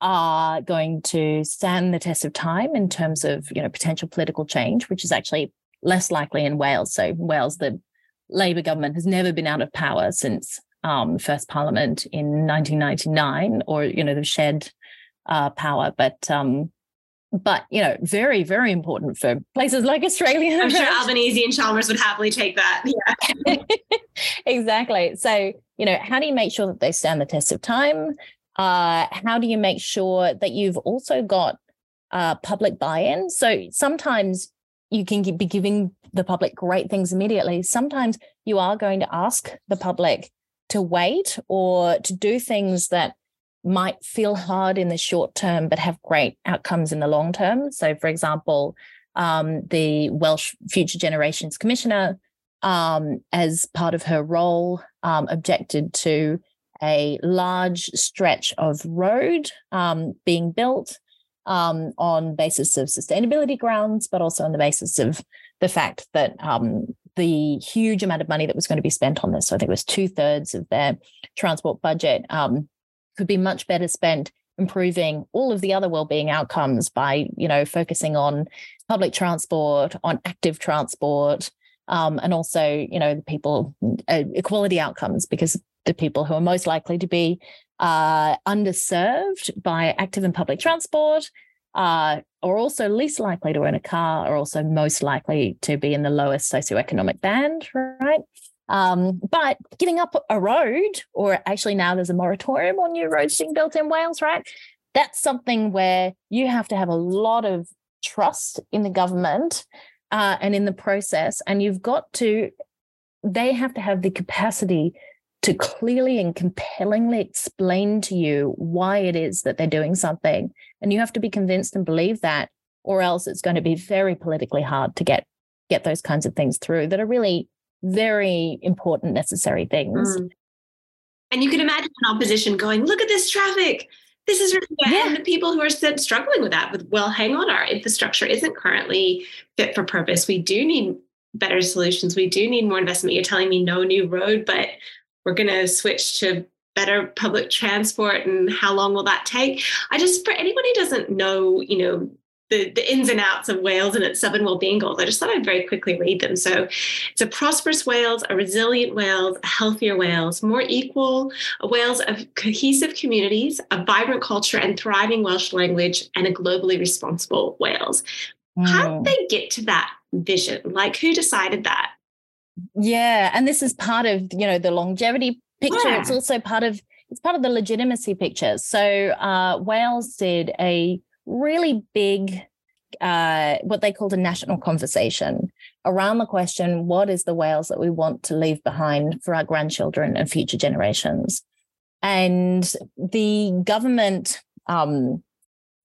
are going to stand the test of time in terms of you know potential political change, which is actually less likely in Wales. So Wales, the Labour government has never been out of power since um, first Parliament in 1999, or you know they've shared uh, power, but um, but you know, very, very important for places like Australia. I'm sure Albanese and Chalmers would happily take that. Yeah. exactly. So, you know, how do you make sure that they stand the test of time? Uh, how do you make sure that you've also got uh, public buy-in? So sometimes you can be giving the public great things immediately. Sometimes you are going to ask the public to wait or to do things that might feel hard in the short term, but have great outcomes in the long term. So, for example, um, the Welsh Future Generations Commissioner, um, as part of her role, um, objected to a large stretch of road um, being built um, on basis of sustainability grounds, but also on the basis of the fact that um, the huge amount of money that was going to be spent on this, so I think it was two thirds of their transport budget, um, could be much better spent improving all of the other well-being outcomes by you know focusing on public transport on active transport um, and also you know the people uh, equality outcomes because the people who are most likely to be uh, underserved by active and public transport uh, are also least likely to own a car are also most likely to be in the lowest socioeconomic band right um, but giving up a road, or actually now there's a moratorium on new roads being built in Wales, right? That's something where you have to have a lot of trust in the government uh, and in the process. And you've got to, they have to have the capacity to clearly and compellingly explain to you why it is that they're doing something. And you have to be convinced and believe that, or else it's going to be very politically hard to get get those kinds of things through that are really very important, necessary things. Mm. And you can imagine an opposition going, look at this traffic. This is yeah. and the people who are struggling with that with well, hang on, our infrastructure isn't currently fit for purpose. We do need better solutions. We do need more investment. You're telling me no new road, but we're going to switch to better public transport and how long will that take i just for anyone who doesn't know you know the, the ins and outs of Wales and its seven well-being goals. I just thought I'd very quickly read them. So it's a prosperous Wales, a resilient Wales, a healthier Wales, more equal, a Wales of cohesive communities, a vibrant culture and thriving Welsh language, and a globally responsible Wales. Mm. How did they get to that vision? Like who decided that? Yeah, and this is part of, you know, the longevity picture. Yeah. It's also part of it's part of the legitimacy picture. So uh, Wales did a really big uh, what they called a national conversation around the question what is the Wales that we want to leave behind for our grandchildren and future generations? And the government, um,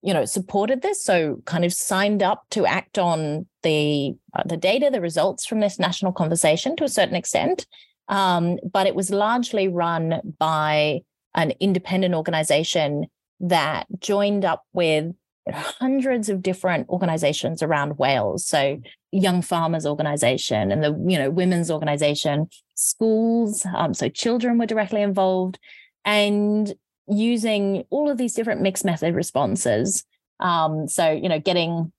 you know, supported this, so kind of signed up to act on the uh, the data, the results from this national conversation to a certain extent. Um, but it was largely run by an independent organization that joined up with hundreds of different organizations around Wales. So young farmers organization and the you know women's organization, schools. Um, so children were directly involved, and using all of these different mixed method responses. Um, so you know, getting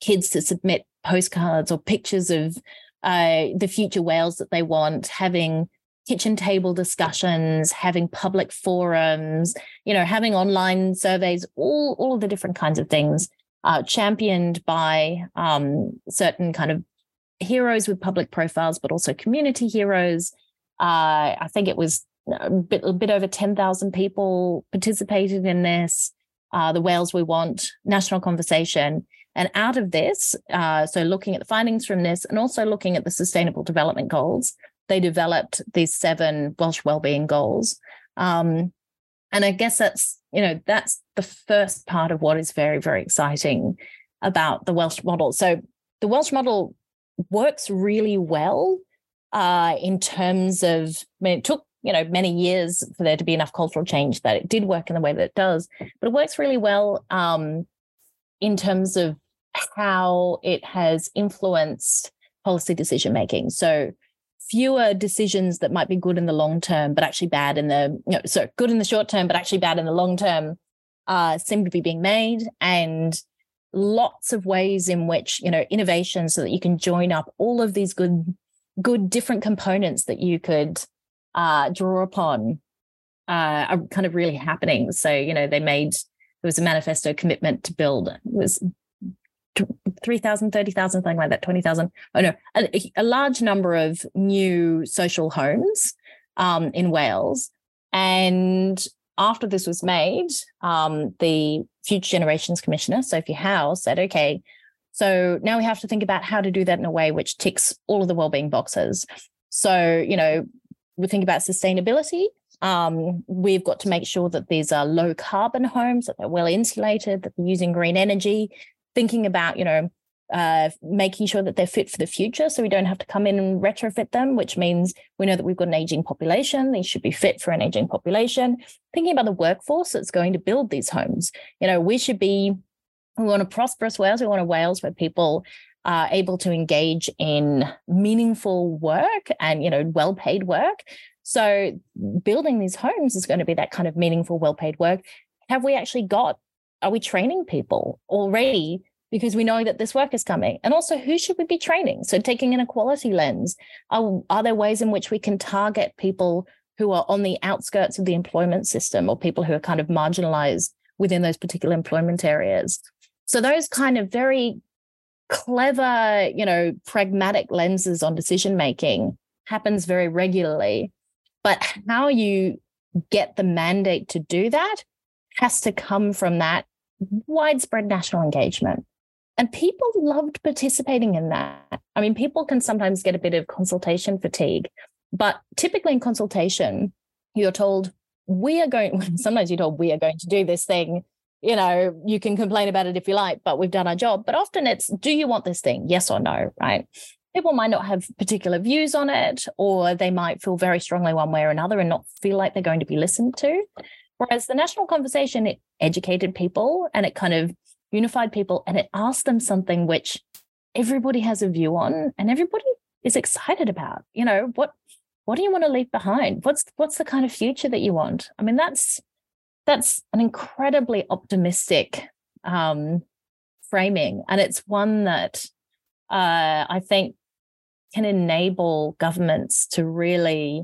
kids to submit postcards or pictures of uh, the future Wales that they want, having kitchen table discussions, having public forums, you know, having online surveys, all, all of the different kinds of things uh, championed by um, certain kind of heroes with public profiles, but also community heroes. Uh, I think it was a bit, a bit over 10,000 people participated in this. Uh, the Wales We Want national conversation. And out of this, uh, so looking at the findings from this and also looking at the Sustainable Development Goals, they developed these seven Welsh wellbeing goals. Um, and I guess that's, you know, that's the first part of what is very, very exciting about the Welsh model. So the Welsh model works really well uh, in terms of, I mean, it took you know many years for there to be enough cultural change that it did work in the way that it does but it works really well um, in terms of how it has influenced policy decision making so fewer decisions that might be good in the long term but actually bad in the you know, so good in the short term but actually bad in the long term uh, seem to be being made and lots of ways in which you know innovation so that you can join up all of these good good different components that you could uh, draw upon uh, are kind of really happening. So, you know, they made, there was a manifesto commitment to build, it was 3,000, 30,000, something like that, 20,000. Oh, no, a, a, large number of new social homes um, in Wales. And after this was made, um, the Future Generations Commissioner, Sophie Howe, said, okay, so now we have to think about how to do that in a way which ticks all of the well-being boxes. So, you know, we think about sustainability. Um, we've got to make sure that these are low carbon homes, that they're well insulated, that they're using green energy, thinking about, you know, uh, making sure that they're fit for the future so we don't have to come in and retrofit them, which means we know that we've got an aging population. These should be fit for an aging population. Thinking about the workforce that's going to build these homes. You know, we should be, we want a prosperous Wales. We want a Wales where people are able to engage in meaningful work and you know well paid work so building these homes is going to be that kind of meaningful well paid work have we actually got are we training people already? Because we know that this work is coming. And also who should we be training? So taking an equality lens are, are there ways in which we can target people who are on the outskirts of the employment system or people who are kind of marginalized within those particular employment areas? So those kind of very clever, you know, pragmatic lenses on decision making happens very regularly. But how you get the mandate to do that has to come from that widespread national engagement. And people loved participating in that. I mean, people can sometimes get a bit of consultation fatigue, but typically in consultation, you're told, we are going, sometimes you're told, we are going to do this thing you know, you can complain about it if you like, but we've done our job. But often it's, do you want this thing? Yes or no, right? People might not have particular views on it, or they might feel very strongly one way or another and not feel like they're going to be listened to. Whereas the national conversation, it educated people and it kind of unified people and it asked them something which everybody has a view on and everybody is excited about. You know, what what do you want to leave behind? What's what's the kind of future that you want? I mean, that's that's an incredibly optimistic um, framing. And it's one that uh, I think can enable governments to really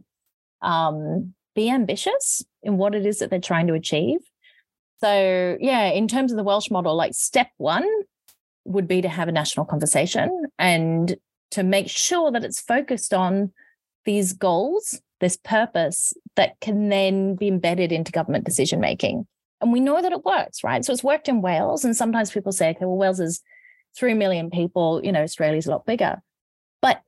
um, be ambitious in what it is that they're trying to achieve. So, yeah, in terms of the Welsh model, like step one would be to have a national conversation and to make sure that it's focused on these goals this purpose that can then be embedded into government decision making. And we know that it works, right? So it's worked in Wales. And sometimes people say, okay, well, Wales is 3 million people, you know, Australia's a lot bigger. But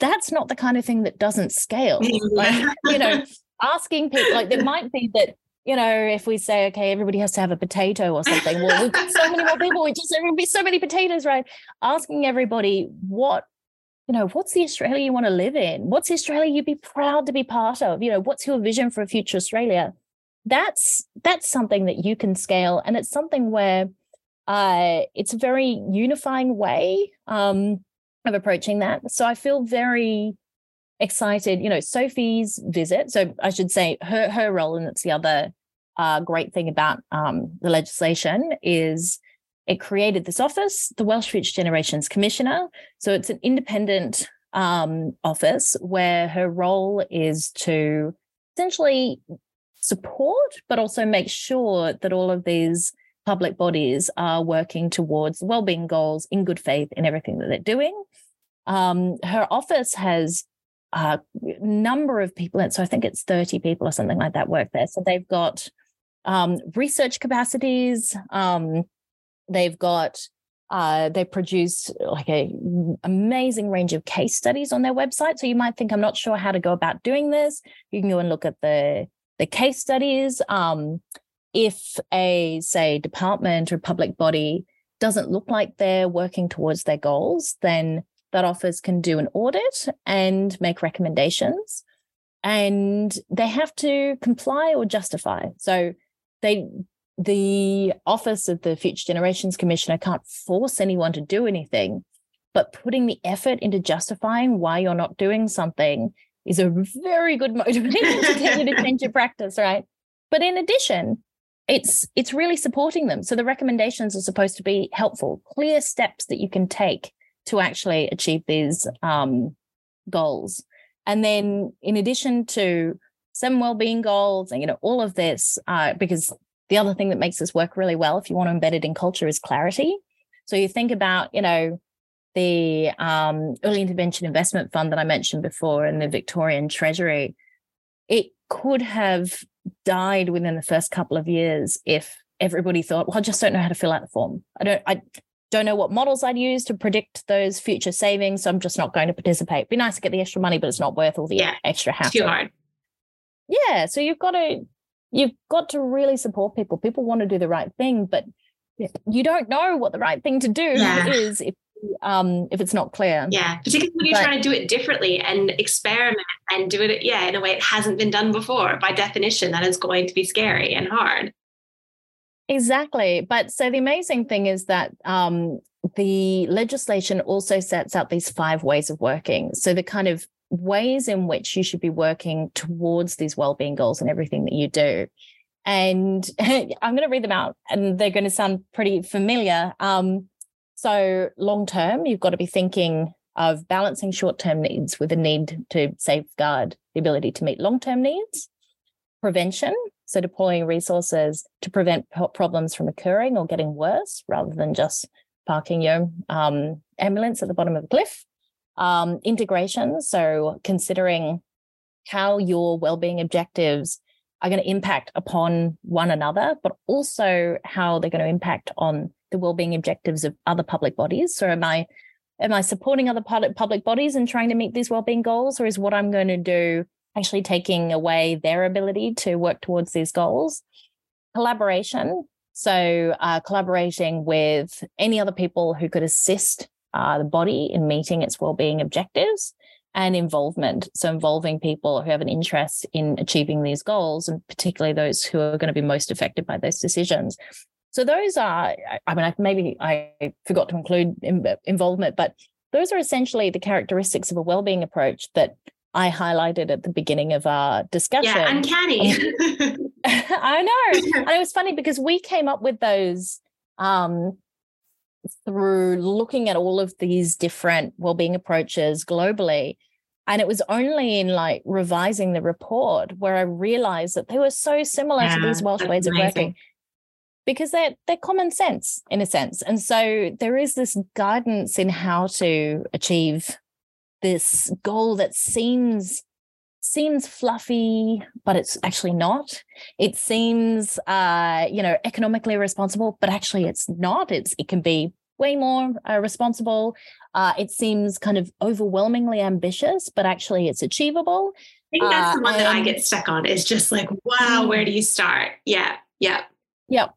that's not the kind of thing that doesn't scale. Like, you know, asking people, like, there might be that you know, if we say, okay, everybody has to have a potato or something, well, we've got so many more people, we just, there will be so many potatoes, right? Asking everybody what you know, what's the Australia you want to live in? What's Australia you'd be proud to be part of? You know, what's your vision for a future Australia? That's that's something that you can scale, and it's something where uh, it's a very unifying way um, of approaching that. So I feel very excited. You know, Sophie's visit. So I should say her her role, and it's the other uh, great thing about um, the legislation is it created this office, the Welsh Future Generations Commissioner. So it's an independent um, office where her role is to essentially support, but also make sure that all of these public bodies are working towards well-being goals in good faith in everything that they're doing. Um, her office has a number of people, and so I think it's 30 people or something like that work there. So they've got um, research capacities. Um, they've got uh, they produce like a amazing range of case studies on their website. So you might think I'm not sure how to go about doing this. You can go and look at the the case studies. Um, if a say department or public body doesn't look like they're working towards their goals, then that office can do an audit and make recommendations. And they have to comply or justify. So they the office of the Future Generations Commissioner can't force anyone to do anything, but putting the effort into justifying why you're not doing something is a very good motivator to get you to change your practice, right? But in addition, it's it's really supporting them. So the recommendations are supposed to be helpful, clear steps that you can take to actually achieve these um, goals. And then, in addition to some well-being goals and you know all of this, uh, because the other thing that makes this work really well, if you want to embed it in culture, is clarity. So you think about, you know, the um, early intervention investment fund that I mentioned before and the Victorian Treasury, it could have died within the first couple of years if everybody thought, well, I just don't know how to fill out the form. I don't, I don't know what models I'd use to predict those future savings. So I'm just not going to participate. It'd be nice to get the extra money, but it's not worth all the yeah, extra hassle. Too hard. Yeah. So you've got to you've got to really support people. People want to do the right thing, but you don't know what the right thing to do yeah. is if um if it's not clear. Yeah, particularly when you're but, trying to do it differently and experiment and do it yeah in a way it hasn't been done before. By definition, that is going to be scary and hard. Exactly. But so the amazing thing is that um the legislation also sets out these five ways of working. So the kind of ways in which you should be working towards these well-being goals and everything that you do and i'm going to read them out and they're going to sound pretty familiar um, so long term you've got to be thinking of balancing short-term needs with a need to safeguard the ability to meet long-term needs prevention so deploying resources to prevent problems from occurring or getting worse rather than just parking your um, ambulance at the bottom of a cliff um, integration. So considering how your well-being objectives are going to impact upon one another, but also how they're going to impact on the well-being objectives of other public bodies. So am I am I supporting other public bodies and trying to meet these well-being goals, or is what I'm going to do actually taking away their ability to work towards these goals? Collaboration. So uh, collaborating with any other people who could assist uh, the body in meeting its well-being objectives and involvement so involving people who have an interest in achieving these goals and particularly those who are going to be most affected by those decisions so those are i mean maybe i forgot to include involvement but those are essentially the characteristics of a well-being approach that i highlighted at the beginning of our discussion. yeah uncanny i know. And it was funny because we came up with those um, through looking at all of these different well-being approaches globally. And it was only in like revising the report where i realized that they were so similar yeah, to these welsh ways amazing. of working. Because they're they're common sense in a sense. And so there is this guidance in how to achieve this goal that seems seems fluffy but it's actually not. It seems uh you know economically responsible but actually it's not. It's it can be way more uh, responsible. Uh it seems kind of overwhelmingly ambitious but actually it's achievable. I think that's the one uh, that i get stuck on is just like wow where do mm. you start? Yeah yeah. Yeah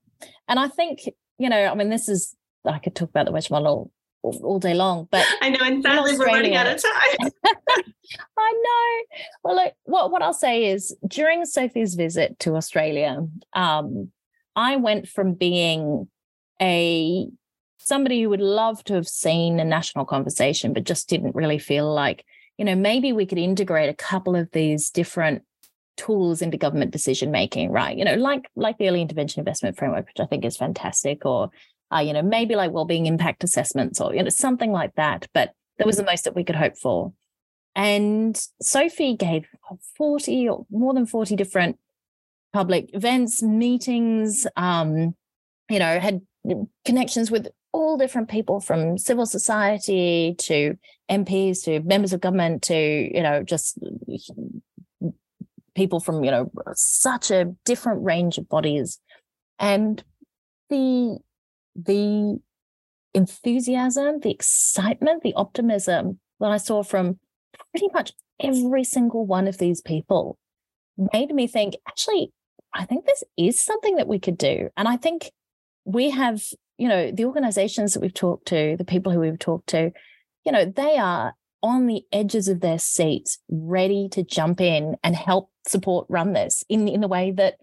and i think you know i mean this is i could talk about the Welsh model all day long. But I know, and sadly we're running out of time. I know. Well, look, what what I'll say is during Sophie's visit to Australia, um, I went from being a somebody who would love to have seen a national conversation, but just didn't really feel like, you know, maybe we could integrate a couple of these different tools into government decision making, right? You know, like like the early intervention investment framework, which I think is fantastic, or uh, you know, maybe like well-being impact assessments or, you know, something like that. But that was the most that we could hope for. And Sophie gave 40 or more than 40 different public events, meetings, um, you know, had connections with all different people from civil society to MPs to members of government to, you know, just people from, you know, such a different range of bodies. And the the enthusiasm, the excitement, the optimism that I saw from pretty much every single one of these people made me think, actually, I think this is something that we could do. And I think we have, you know, the organizations that we've talked to, the people who we've talked to, you know, they are on the edges of their seats, ready to jump in and help support run this in, in the way that,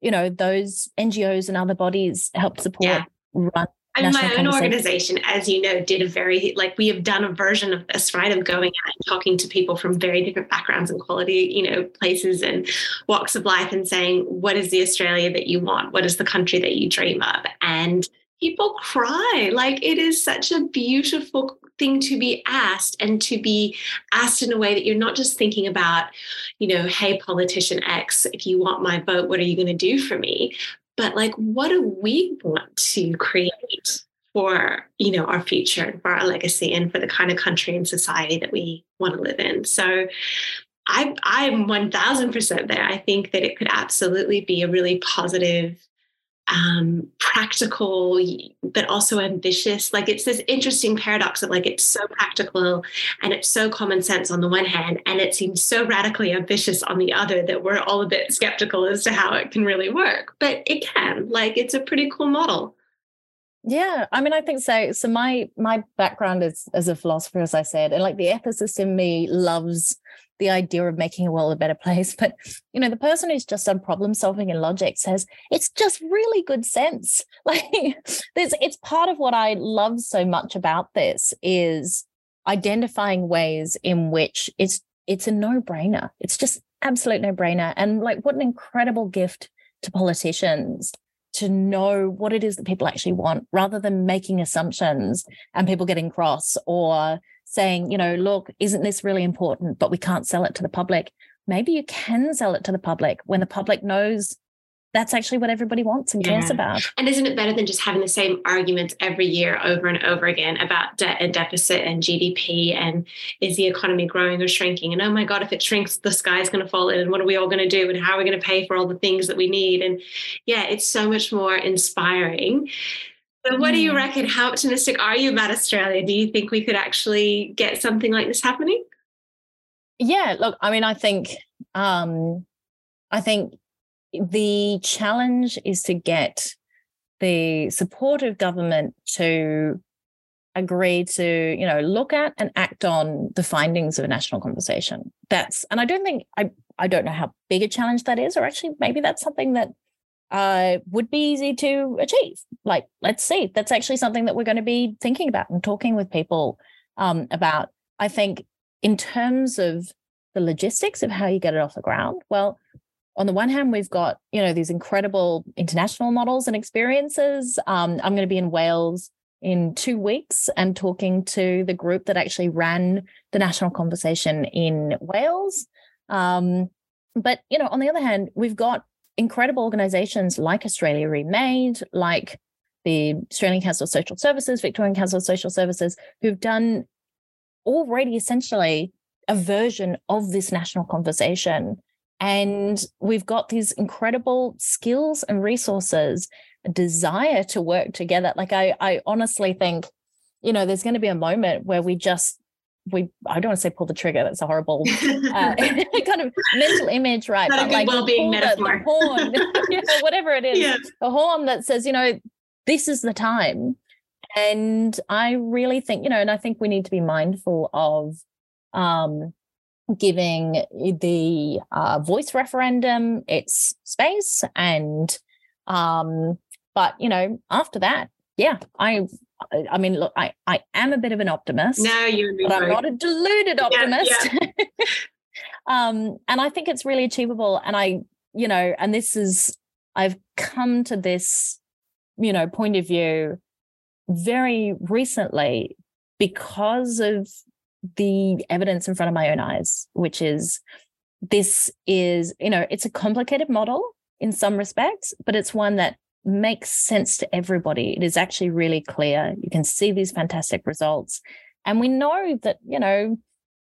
you know, those NGOs and other bodies help support yeah. Run mean, my own organization, as you know, did a very like we have done a version of this, right? Of going out and talking to people from very different backgrounds and quality, you know, places and walks of life, and saying, "What is the Australia that you want? What is the country that you dream of?" And people cry. Like it is such a beautiful thing to be asked and to be asked in a way that you're not just thinking about, you know, hey, politician X, if you want my vote, what are you going to do for me? But like what do we want to create for you know our future and for our legacy and for the kind of country and society that we want to live in? So I, i'm 1000% there. I think that it could absolutely be a really positive um, practical but also ambitious. Like it's this interesting paradox of like it's so practical and it's so common sense on the one hand and it seems so radically ambitious on the other that we're all a bit skeptical as to how it can really work. But it can. Like it's a pretty cool model. Yeah, I mean, I think so. So my my background is as a philosopher, as I said, and like the ethicist in me loves the idea of making a world a better place. But you know, the person who's just done problem solving and logic says it's just really good sense. Like there's it's part of what I love so much about this is identifying ways in which it's it's a no-brainer. It's just absolute no-brainer. And like what an incredible gift to politicians to know what it is that people actually want rather than making assumptions and people getting cross or saying, you know, look, isn't this really important, but we can't sell it to the public. Maybe you can sell it to the public when the public knows that's actually what everybody wants and cares about. And isn't it better than just having the same arguments every year over and over again about debt and deficit and GDP and is the economy growing or shrinking? And oh my God, if it shrinks, the sky's going to fall in. And what are we all going to do? And how are we going to pay for all the things that we need? And yeah, it's so much more inspiring so, what do you mm. reckon? How optimistic are you about Australia? Do you think we could actually get something like this happening? Yeah, look, I mean, I think, um, I think the challenge is to get the support of government to agree to, you know, look at and act on the findings of a national conversation. That's, and I don't think I, I don't know how big a challenge that is, or actually maybe that's something that uh, would be easy to achieve. Like, let's see. That's actually something that we're going to be thinking about and talking with people um, about. I think in terms of the logistics of how you get it off the ground, well, on the one hand, we've got you know these incredible international models and experiences. Um, I'm going to be in Wales in two weeks and talking to the group that actually ran the national conversation in Wales. Um, but you know, on the other hand, we've got incredible organizations like Australia reMADE, like the Australian Council of Social Services, Victorian Council of Social Services, who've done already essentially a version of this national conversation. And we've got these incredible skills and resources, a desire to work together. Like I, I honestly think, you know, there's going to be a moment where we just we I don't want to say pull the trigger. That's a horrible uh, kind of mental image, right? Not but like well-being metaphor. The, horn, you know, whatever it is, yeah. the horn that says, you know, this is the time. And I really think, you know, and I think we need to be mindful of um, giving the uh, voice referendum its space and um, but you know after that yeah i I mean, look, I, I am a bit of an optimist. No, you but I'm not a deluded optimist. Yeah, yeah. um, and I think it's really achievable. And I, you know, and this is I've come to this, you know, point of view very recently because of the evidence in front of my own eyes, which is this is, you know, it's a complicated model in some respects, but it's one that makes sense to everybody. It is actually really clear. You can see these fantastic results. And we know that, you know,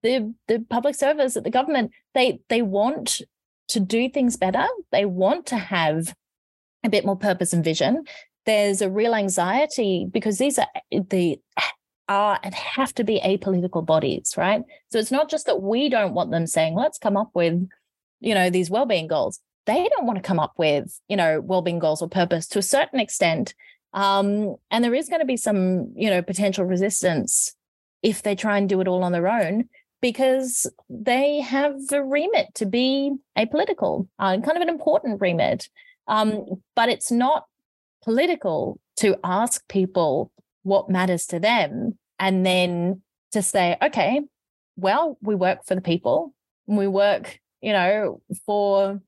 the the public service at the government, they they want to do things better. They want to have a bit more purpose and vision. There's a real anxiety because these are the are and have to be apolitical bodies, right? So it's not just that we don't want them saying, let's come up with, you know, these well-being goals. They don't want to come up with, you know, well-being goals or purpose to a certain extent. Um, and there is going to be some, you know, potential resistance if they try and do it all on their own because they have a remit to be apolitical, uh, kind of an important remit. Um, but it's not political to ask people what matters to them and then to say, okay, well, we work for the people, and we work, you know, for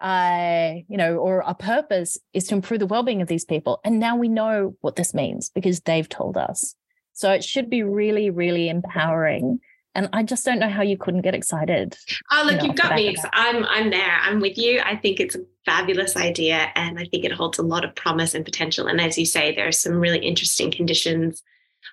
uh, you know, or our purpose is to improve the well-being of these people. And now we know what this means because they've told us. So it should be really, really empowering. And I just don't know how you couldn't get excited. Oh, look, you know, you've got me. I'm I'm there. I'm with you. I think it's a fabulous idea, and I think it holds a lot of promise and potential. And as you say, there are some really interesting conditions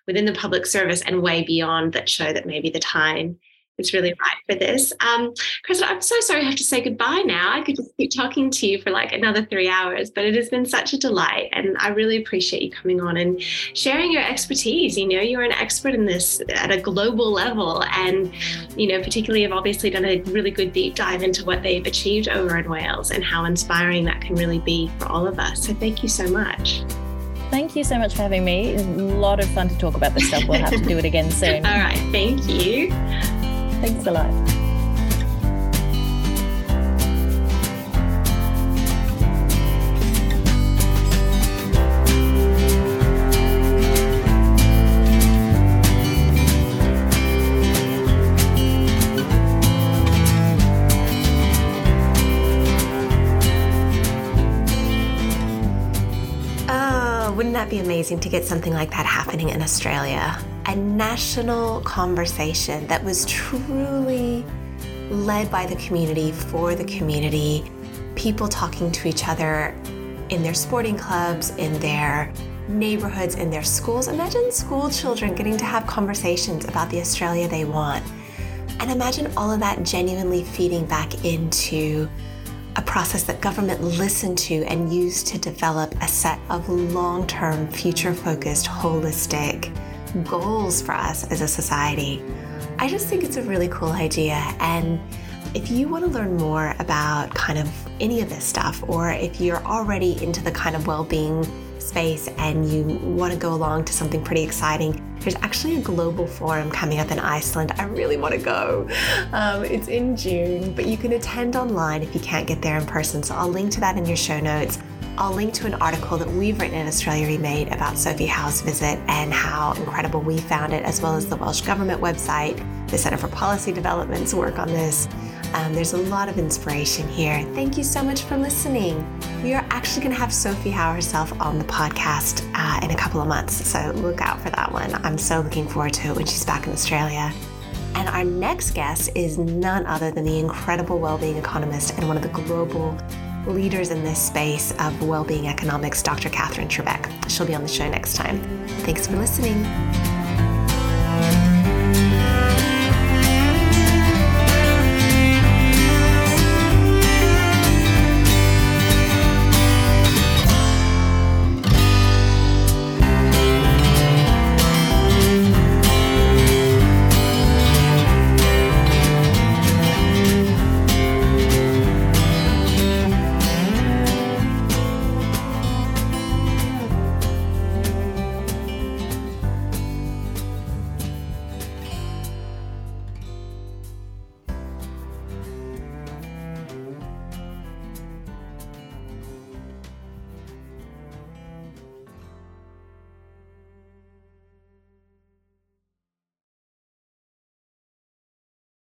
within the public service and way beyond that show that maybe the time it's really right for this. Um, Cressida, I'm so sorry I have to say goodbye now. I could just keep talking to you for like another three hours, but it has been such a delight. And I really appreciate you coming on and sharing your expertise. You know, you're an expert in this at a global level. And, you know, particularly have obviously done a really good deep dive into what they've achieved over in Wales and how inspiring that can really be for all of us. So thank you so much. Thank you so much for having me. It's a lot of fun to talk about this stuff. We'll have to do it again soon. All right. Thank you. Thanks a lot. Oh, wouldn't that be amazing to get something like that happening in Australia? A national conversation that was truly led by the community for the community, people talking to each other in their sporting clubs, in their neighborhoods, in their schools. Imagine school children getting to have conversations about the Australia they want. And imagine all of that genuinely feeding back into a process that government listened to and used to develop a set of long term, future focused, holistic goals for us as a society. I just think it's a really cool idea. And if you want to learn more about kind of any of this stuff, or if you're already into the kind of well being space and you want to go along to something pretty exciting, there's actually a global forum coming up in Iceland. I really want to go. Um, it's in June, but you can attend online if you can't get there in person. So I'll link to that in your show notes. I'll link to an article that we've written in Australia reMADE about Sophie Howe's visit and how incredible we found it, as well as the Welsh Government website, the Centre for Policy Development's work on this. Um, there's a lot of inspiration here. Thank you so much for listening. We are actually going to have Sophie Howe herself on the podcast uh, in a couple of months, so look out for that one. I'm so looking forward to it when she's back in Australia. And our next guest is none other than the incredible well-being economist and one of the global leaders in this space of well-being economics, Dr. Katherine Trebeck. She'll be on the show next time. Thanks for listening.